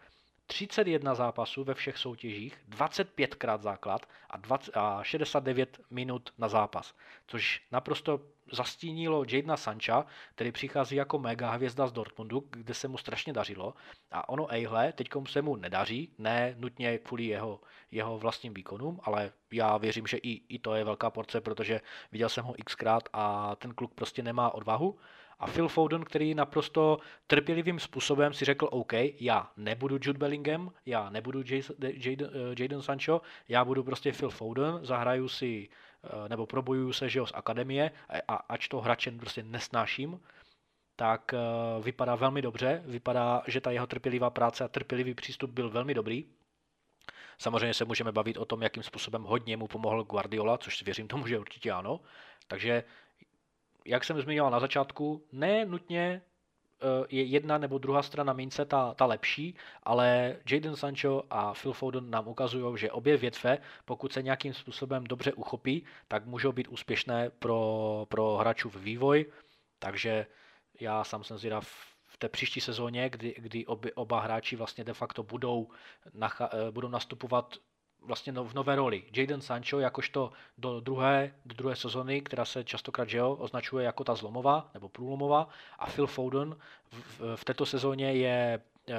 31 zápasů ve všech soutěžích, 25 krát základ a, 20, a 69 minut na zápas, což naprosto zastínilo Jadena Sancha, který přichází jako mega hvězda z Dortmundu, kde se mu strašně dařilo. A ono ejhle, teď se mu nedaří, ne nutně kvůli jeho, jeho vlastním výkonům, ale já věřím, že i, i to je velká porce, protože viděl jsem ho xkrát a ten kluk prostě nemá odvahu a Phil Foden, který naprosto trpělivým způsobem si řekl, OK, já nebudu Jude Bellingham, já nebudu Jaden, Sancho, já budu prostě Phil Foden, zahraju si eh, nebo probojuju se že jo, z akademie a ač to hračen prostě nesnáším, tak eh, vypadá velmi dobře, vypadá, že ta jeho trpělivá práce a trpělivý přístup byl velmi dobrý. Samozřejmě se můžeme bavit o tom, jakým způsobem hodně mu pomohl Guardiola, což věřím tomu, že určitě ano. Takže jak jsem zmiňoval na začátku, ne nutně eh, je jedna nebo druhá strana mince ta, ta lepší, ale Jaden Sancho a Phil Foden nám ukazují, že obě větve, pokud se nějakým způsobem dobře uchopí, tak můžou být úspěšné pro, pro hráčů v vývoj, takže já sám jsem zvědav v té příští sezóně, kdy, kdy oby, oba hráči vlastně de facto budou, nacha, eh, budou nastupovat vlastně no, v nové roli. Jaden Sancho jakožto do druhé, do druhé sezony, která se častokrát že označuje jako ta zlomová nebo průlomová a Phil Foden v, v této sezóně je eh,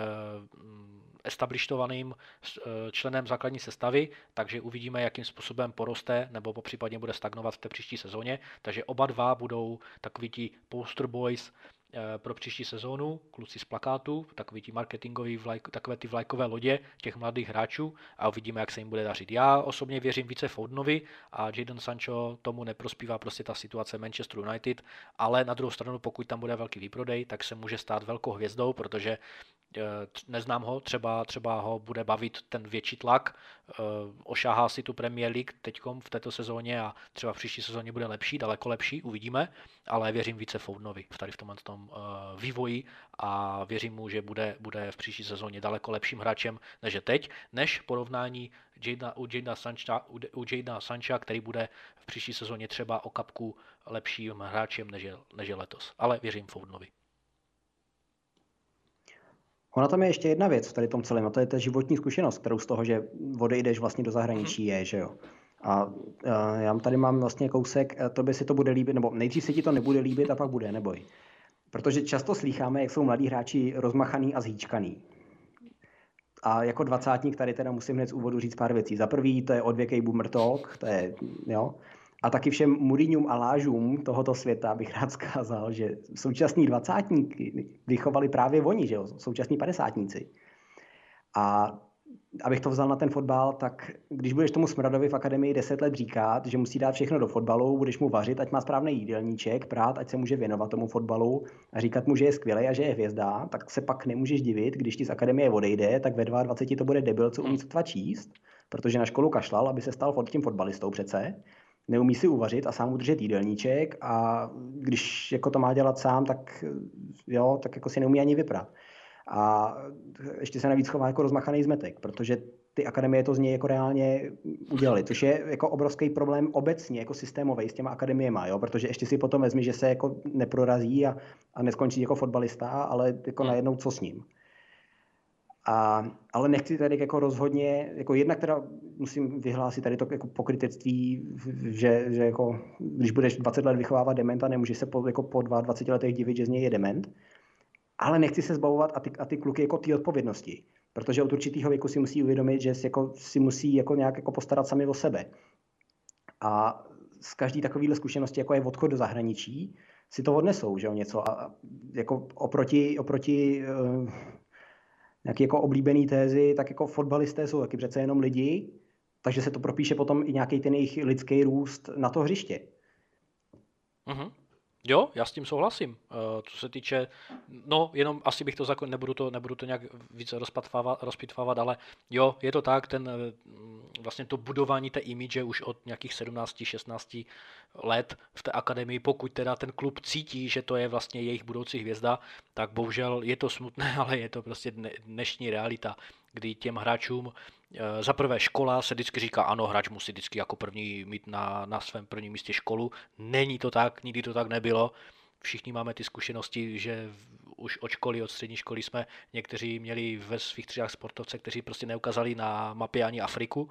establishovaným eh, členem základní sestavy, takže uvidíme, jakým způsobem poroste nebo po případně bude stagnovat v té příští sezóně. Takže oba dva budou takový ti poster boys pro příští sezónu, kluci z plakátu, takový ti marketingový, vlajk, takové ty vlajkové lodě těch mladých hráčů a uvidíme, jak se jim bude dařit. Já osobně věřím více Foudnovi a Jadon Sancho tomu neprospívá prostě ta situace Manchester United, ale na druhou stranu, pokud tam bude velký výprodej, tak se může stát velkou hvězdou, protože Eh, neznám ho, třeba, třeba ho bude bavit ten větší tlak, eh, ošáhá si tu Premier League teď v této sezóně a třeba v příští sezóně bude lepší, daleko lepší, uvidíme, ale věřím více Foudnovi v tady v tomhle tom eh, vývoji a věřím mu, že bude, bude v příští sezóně daleko lepším hráčem než je teď, než porovnání u Jadena Sancha, Sancha, který bude v příští sezóně třeba o kapku lepším hráčem než je, než je letos. Ale věřím Foudnovi. Ona tam je ještě jedna věc v tady tom celém, a to je ta životní zkušenost, kterou z toho, že odejdeš vlastně do zahraničí je, že jo. A, a já tady mám vlastně kousek, to by si to bude líbit, nebo nejdřív se ti to nebude líbit a pak bude, neboj. Protože často slýcháme, jak jsou mladí hráči rozmachaný a zhýčkaný. A jako dvacátník tady teda musím hned z úvodu říct pár věcí. Za prvý, to je odvěkej boomer talk, to je, jo. A taky všem Mourinhům a Lážům tohoto světa bych rád zkázal, že současní dvacátníky vychovali právě oni, že jo, současní padesátníci. A abych to vzal na ten fotbal, tak když budeš tomu Smradovi v akademii 10 let říkat, že musí dát všechno do fotbalu, budeš mu vařit, ať má správný jídelníček, prát, ať se může věnovat tomu fotbalu a říkat mu, že je skvělý a že je hvězda, tak se pak nemůžeš divit, když ti z akademie odejde, tak ve 22 to bude debil, co umí sotva číst, protože na školu kašlal, aby se stal tím fotbalistou přece neumí si uvařit a sám udržet jídelníček a když jako to má dělat sám, tak jo, tak jako si neumí ani vyprat. A ještě se navíc chová jako rozmachaný zmetek, protože ty akademie to z něj jako reálně udělali, což je jako obrovský problém obecně, jako systémový s těma akademiemi, jo? protože ještě si potom vezmi, že se jako neprorazí a, a neskončí jako fotbalista, ale jako hmm. najednou co s ním. A, ale nechci tady jako rozhodně, jako jednak teda musím vyhlásit tady to jako pokrytectví, že, že jako, když budeš 20 let vychovávat dementa, nemůžeš se po, jako po 22 letech divit, že z něj je dement. Ale nechci se zbavovat a ty, a ty kluky jako ty odpovědnosti. Protože od určitého věku si musí uvědomit, že si, jako, si musí jako nějak jako postarat sami o sebe. A z každý takovýhle zkušenosti, jako je odchod do zahraničí, si to odnesou, že jo, něco. A jako oproti, oproti nějaký jako oblíbený tézy, tak jako fotbalisté jsou taky přece jenom lidi, takže se to propíše potom i nějaký ten jejich lidský růst na to hřiště. Mm-hmm. Jo, já s tím souhlasím. Uh, co se týče, no jenom asi bych to zakon, nebudu to, nebudu to nějak více rozpitvávat, ale jo, je to tak, ten eh, vlastně to budování té image už od nějakých 17, 16 let v té akademii, pokud teda ten klub cítí, že to je vlastně jejich budoucí hvězda, tak bohužel je to smutné, ale je to prostě dnešní realita, kdy těm hráčům eh, za prvé škola se vždycky říká, ano, hráč musí vždycky jako první mít na, na svém prvním místě školu. Není to tak, nikdy to tak nebylo. Všichni máme ty zkušenosti, že už od školy, od střední školy jsme někteří měli ve svých třídách sportovce, kteří prostě neukázali na mapě ani Afriku,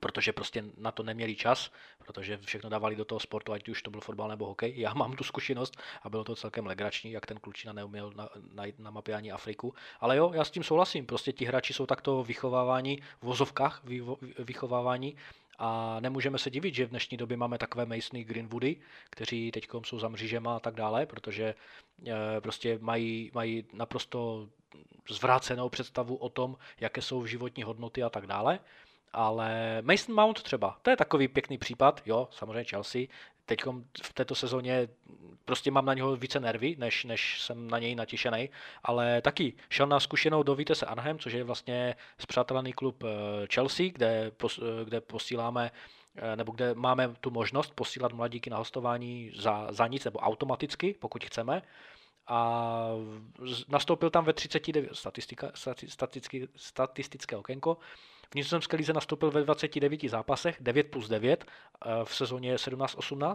protože prostě na to neměli čas, protože všechno dávali do toho sportu, ať už to byl fotbal nebo hokej. Já mám tu zkušenost a bylo to celkem legrační, jak ten klučina neuměl na, najít na mapě ani Afriku. Ale jo, já s tím souhlasím, prostě ti hráči jsou takto vychovávání, v vozovkách vychovávání a nemůžeme se divit, že v dnešní době máme takové Masony Greenwoody, kteří teď jsou za mřížema a tak dále, protože e, prostě mají, mají naprosto zvrácenou představu o tom, jaké jsou životní hodnoty a tak dále ale Mason Mount třeba, to je takový pěkný případ, jo, samozřejmě Chelsea, teď v této sezóně prostě mám na něho více nervy, než, než jsem na něj natěšený, ale taky šel na zkušenou do Vitesse Anaheim, což je vlastně zpřátelený klub eh, Chelsea, kde, eh, kde posíláme eh, nebo kde máme tu možnost posílat mladíky na hostování za, za nic nebo automaticky, pokud chceme. A nastoupil tam ve 39, statistika, statistické, statistické okénko, nizozemské lize nastoupil ve 29 zápasech, 9 plus 9 eh, v sezóně 17-18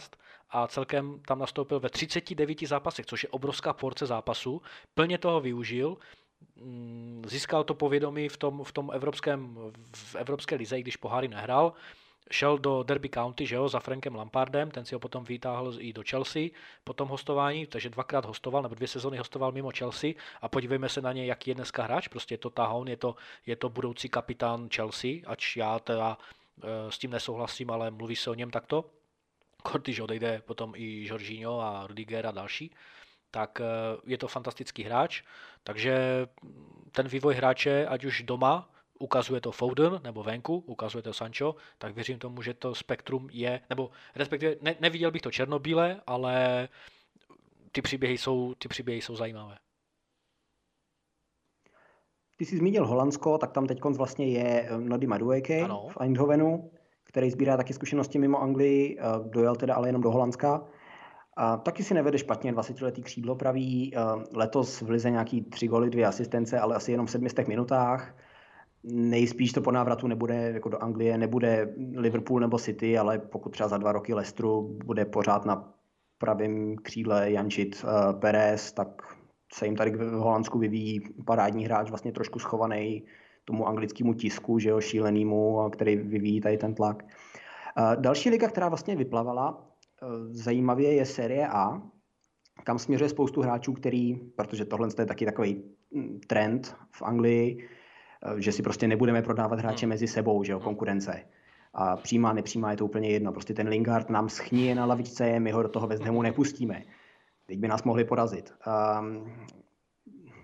a celkem tam nastoupil ve 39 zápasech, což je obrovská porce zápasů. Plně toho využil, mm, získal to povědomí v tom, v tom evropském, v evropské lize, když poháry nehrál šel do Derby County, že jo, za Frankem Lampardem, ten si ho potom vytáhl i do Chelsea po tom hostování, takže dvakrát hostoval, nebo dvě sezony hostoval mimo Chelsea. A podívejme se na ně, jaký je dneska hráč, prostě je to tahoun, je to, je to budoucí kapitán Chelsea, ač já teda e, s tím nesouhlasím, ale mluví se o něm takto. Když odejde potom i Jorginho a Rudiger a další, tak e, je to fantastický hráč, takže ten vývoj hráče, ať už doma, ukazuje to Foden nebo venku, ukazuje to Sancho, tak věřím tomu, že to spektrum je, nebo respektive ne, neviděl bych to černobíle, ale ty příběhy jsou, ty příběhy jsou zajímavé. Ty jsi zmínil Holandsko, tak tam teď vlastně je eh, Nody Madueke v Eindhovenu, který sbírá taky zkušenosti mimo Anglii, eh, dojel teda ale jenom do Holandska. A taky si nevede špatně, 20-letý křídlo praví, eh, letos v Lize nějaký tři goly, dvě asistence, ale asi jenom v sedmistech minutách nejspíš to po návratu nebude jako do Anglie, nebude Liverpool nebo City, ale pokud třeba za dva roky Leicesteru bude pořád na pravém křídle Jančit uh, Perez, tak se jim tady v Holandsku vyvíjí parádní hráč, vlastně trošku schovaný tomu anglickému tisku, že jo, šílenýmu, který vyvíjí tady ten tlak. Uh, další liga, která vlastně vyplavala, uh, zajímavě je Serie A, kam směřuje spoustu hráčů, který, protože tohle je taky takový mm, trend v Anglii, Eh, že si prostě nebudeme prodávat hráče hmm. mezi sebou, že jo, hmm. konkurence. A přímá, nepřímá je to úplně jedno. Prostě ten Lingard nám schníje na lavičce, my ho do toho West Hamu nepustíme. Teď by nás mohli porazit. Um,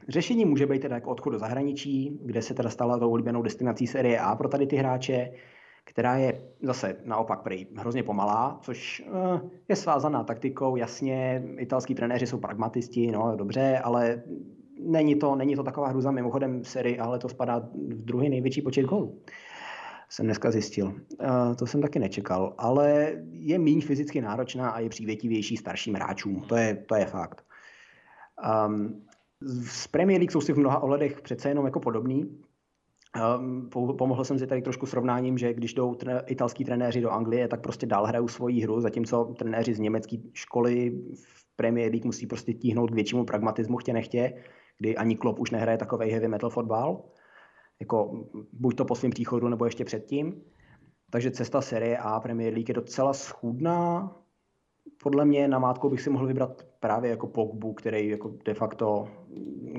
řešení může být teda jako odchod do zahraničí, kde se teda stala tou oblíbenou destinací série A pro tady ty hráče, která je zase naopak prej hrozně pomalá, což uh, je svázaná taktikou. Jasně, italský trenéři jsou pragmatisti, no dobře, ale není to, není to taková hruza. Mimochodem v sérii ale to spadá v druhý největší počet gólů jsem dneska zjistil. Uh, to jsem taky nečekal, ale je méně fyzicky náročná a je přívětivější starším hráčům. To je, to je fakt. Um, z Premier League jsou si v mnoha ohledech přece jenom jako podobný. Um, pomohl jsem si tady trošku srovnáním, že když jdou tre- italský trenéři do Anglie, tak prostě dál hrajou svoji hru, zatímco trenéři z německé školy v Premier League musí prostě tíhnout k většímu pragmatismu, chtě nechtě, kdy ani Klopp už nehraje takový heavy metal fotbal jako buď to po svém příchodu, nebo ještě předtím. Takže cesta série A Premier League je docela schůdná. Podle mě na mátku bych si mohl vybrat právě jako Pogbu, který jako de facto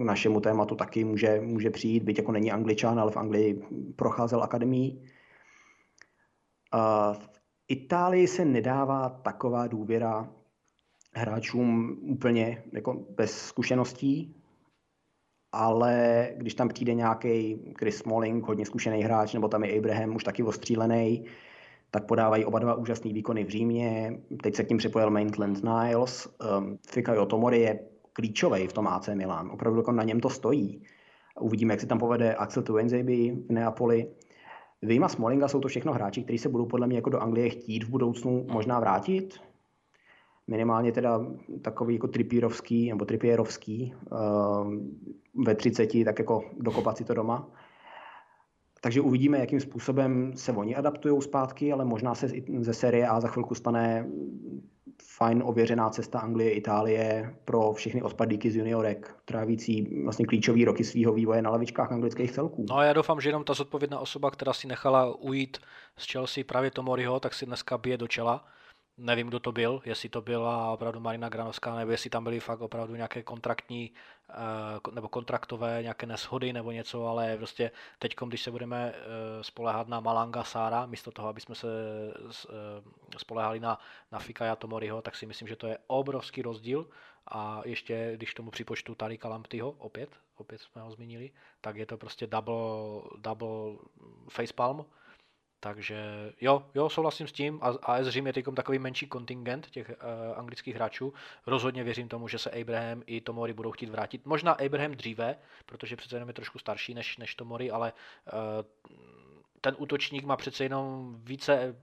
našemu tématu taky může, může přijít, byť jako není angličan, ale v Anglii procházel akademii. v Itálii se nedává taková důvěra hráčům úplně jako bez zkušeností, ale když tam přijde nějaký Chris Smalling, hodně zkušený hráč, nebo tam je Abraham už taky ostřílený, tak podávají oba dva úžasné výkony v Římě. Teď se k tím připojil Maitland Niles. Um, Fikayo Tomori je klíčový v tom AC Milan. Opravdu jako na něm to stojí. Uvidíme, jak se tam povede Axel Tuenzebe v Neapoli. Vyjma Smallinga jsou to všechno hráči, kteří se budou podle mě jako do Anglie chtít v budoucnu možná vrátit minimálně teda takový jako tripírovský nebo tripierovský uh, ve 30, tak jako dokopat si to doma. Takže uvidíme, jakým způsobem se oni adaptují zpátky, ale možná se ze série A za chvilku stane fajn ověřená cesta Anglie, Itálie pro všechny odpadlíky z juniorek, trávící vlastně klíčový roky svého vývoje na lavičkách anglických celků. No a já doufám, že jenom ta zodpovědná osoba, která si nechala ujít z Chelsea právě Tomoriho, tak si dneska bije do čela nevím, kdo to byl, jestli to byla opravdu Marina Granovská, nebo jestli tam byly fakt opravdu nějaké kontraktní eh, nebo kontraktové nějaké neshody nebo něco, ale prostě teď, když se budeme eh, spolehat na Malanga Sára, místo toho, aby jsme se eh, spolehali na, na Fikaya Tomoriho, tak si myslím, že to je obrovský rozdíl. A ještě, když tomu připočtu Tarika Lamptyho, opět, opět jsme ho zmínili, tak je to prostě double, double facepalm, takže jo, jo, souhlasím s tím. A AS Řím je teď takový menší kontingent těch uh, anglických hráčů. Rozhodně věřím tomu, že se Abraham i Tomori budou chtít vrátit. Možná Abraham dříve, protože přece jenom je trošku starší než, než Tomori, ale uh, ten útočník má přece jenom více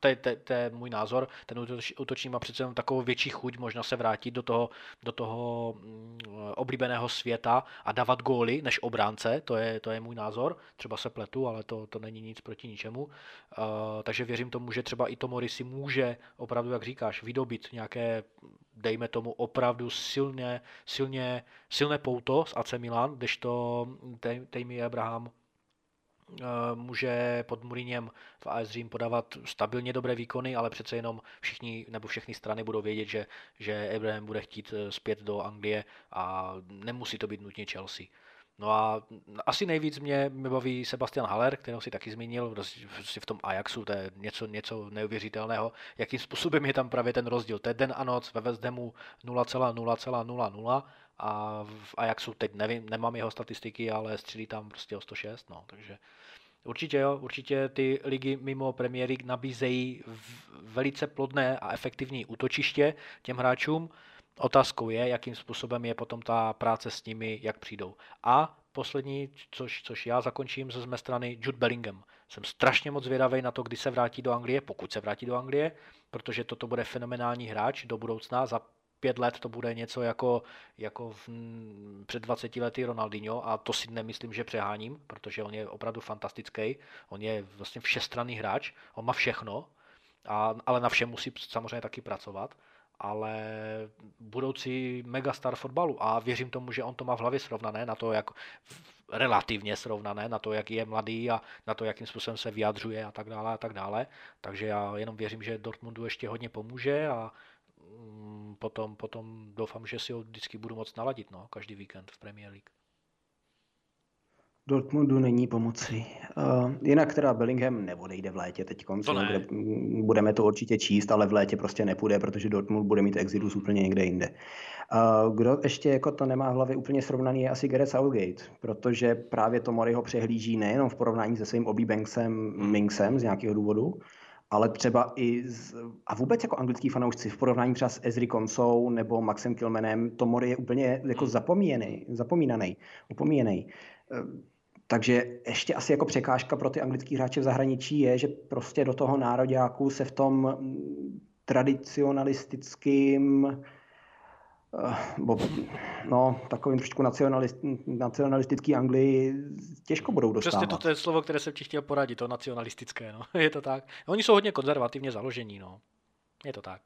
to je, můj názor, ten útočník má přece jenom takovou větší chuť možná se vrátit do toho, do toho mm, oblíbeného světa a dávat góly než obránce, to je, to je můj názor, třeba se pletu, ale to, to není nic proti ničemu, uh, takže věřím tomu, že třeba i Tomori si může opravdu, jak říkáš, vydobit nějaké dejme tomu opravdu silně, silně, silné pouto z AC Milan, kdežto Tammy Abraham může pod Mourinhem v AS Řím podávat stabilně dobré výkony, ale přece jenom všichni nebo všechny strany budou vědět, že, že Abraham bude chtít eh, zpět do Anglie a nemusí to být nutně Chelsea. No a asi nejvíc mě, mě baví Sebastian Haller, kterého si taky zmínil v tom Ajaxu, to je něco, něco neuvěřitelného. Jakým způsobem je tam právě ten rozdíl? To je den a noc ve West Hamu 0,0,00 a v Ajaxu teď nevím, nemám jeho statistiky, ale střílí tam prostě o 106, no, takže Určitě jo, určitě ty ligy mimo Premier League nabízejí velice plodné a efektivní útočiště těm hráčům. Otázkou je, jakým způsobem je potom ta práce s nimi, jak přijdou. A poslední, což, což já zakončím ze mé strany, Jude Bellingham. Jsem strašně moc zvědavý na to, kdy se vrátí do Anglie, pokud se vrátí do Anglie, protože toto bude fenomenální hráč do budoucna. Za pět let to bude něco jako, jako v, před 20 lety Ronaldinho a to si nemyslím, že přeháním, protože on je opravdu fantastický. On je vlastně všestranný hráč, on má všechno, a, ale na všem musí samozřejmě taky pracovat ale budoucí megastar fotbalu a věřím tomu, že on to má v hlavě srovnané na to, jak relativně srovnané na to, jak je mladý a na to, jakým způsobem se vyjadřuje a tak dále a tak dále. Takže já jenom věřím, že Dortmundu ještě hodně pomůže a mm, potom, potom doufám, že si ho vždycky budu moc naladit, no, každý víkend v Premier League. Dortmundu není pomoci. Uh, jinak teda Bellingham neodejde v létě teď. Ne. Budeme to určitě číst, ale v létě prostě nepůjde, protože Dortmund bude mít exidus úplně někde jinde. Uh, kdo ještě jako to nemá v hlavě úplně srovnaný, je asi Gareth Southgate, protože právě to Mori ho přehlíží nejenom v porovnání se svým oblíbencem Minksem z nějakého důvodu, ale třeba i z, a vůbec jako anglický fanoušci v porovnání třeba s Ezri Konsou nebo Maxem Kilmanem, to Mori je úplně jako zapomínaný, zapomínaný, opomíjený. Takže ještě asi jako překážka pro ty anglický hráče v zahraničí je, že prostě do toho nároďáku se v tom tradicionalistickým eh, bo, no, takovým trošku nacionalist, nacionalistický Anglii těžko budou dostávat. Přesně to je slovo, které jsem ti chtěl poradit, to nacionalistické, no. je to tak. Oni jsou hodně konzervativně založení, no. Je to tak.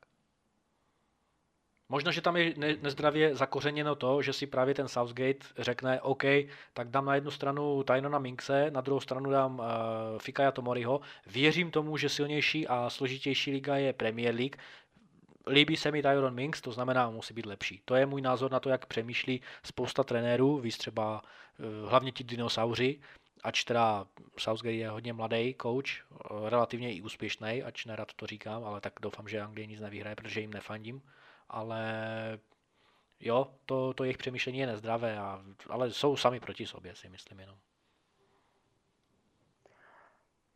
Možná, že tam je nezdravě zakořeněno to, že si právě ten Southgate řekne, OK, tak dám na jednu stranu Tynona Minkse, na druhou stranu dám uh, Fikaya Tomoriho. Věřím tomu, že silnější a složitější liga je Premier League. Líbí se mi Tyron Minks, to znamená, musí být lepší. To je můj názor na to, jak přemýšlí spousta trenérů, víc třeba uh, hlavně ti dinosauři, ač teda Southgate je hodně mladý coach, uh, relativně i úspěšný, ač nerad to říkám, ale tak doufám, že Anglie nic nevyhraje, protože jim nefandím ale jo, to, to jejich přemýšlení je nezdravé, a, ale jsou sami proti sobě, si myslím jenom.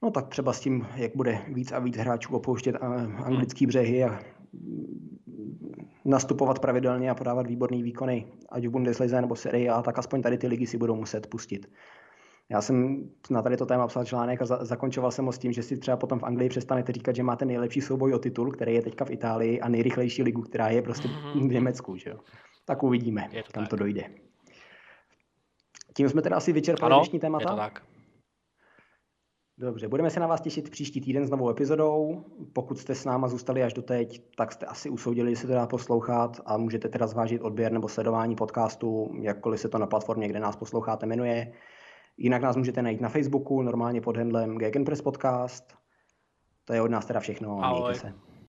No tak třeba s tím, jak bude víc a víc hráčů opouštět anglický břehy a nastupovat pravidelně a podávat výborný výkony, ať v Bundeslize nebo Serie A, tak aspoň tady ty ligy si budou muset pustit. Já jsem na tady to téma psal článek a za, zakončoval jsem ho s tím, že si třeba potom v Anglii přestanete říkat, že máte nejlepší souboj o titul, který je teďka v Itálii a nejrychlejší ligu, která je prostě mm-hmm. v Německu. Že jo? Tak uvidíme, to kam tak. to dojde. Tím jsme teda asi vyčerpali ano, dnešní témata. Je to tak. Dobře, budeme se na vás těšit příští týden s novou epizodou. Pokud jste s náma zůstali až do teď, tak jste asi usoudili, že se to dá poslouchat a můžete teda zvážit odběr nebo sledování podcastu, jakkoliv se to na platformě, kde nás posloucháte, jmenuje. Jinak nás můžete najít na Facebooku, normálně pod handlem Gegenpress Podcast. To je od nás teda všechno. Ahoj. Mějte se.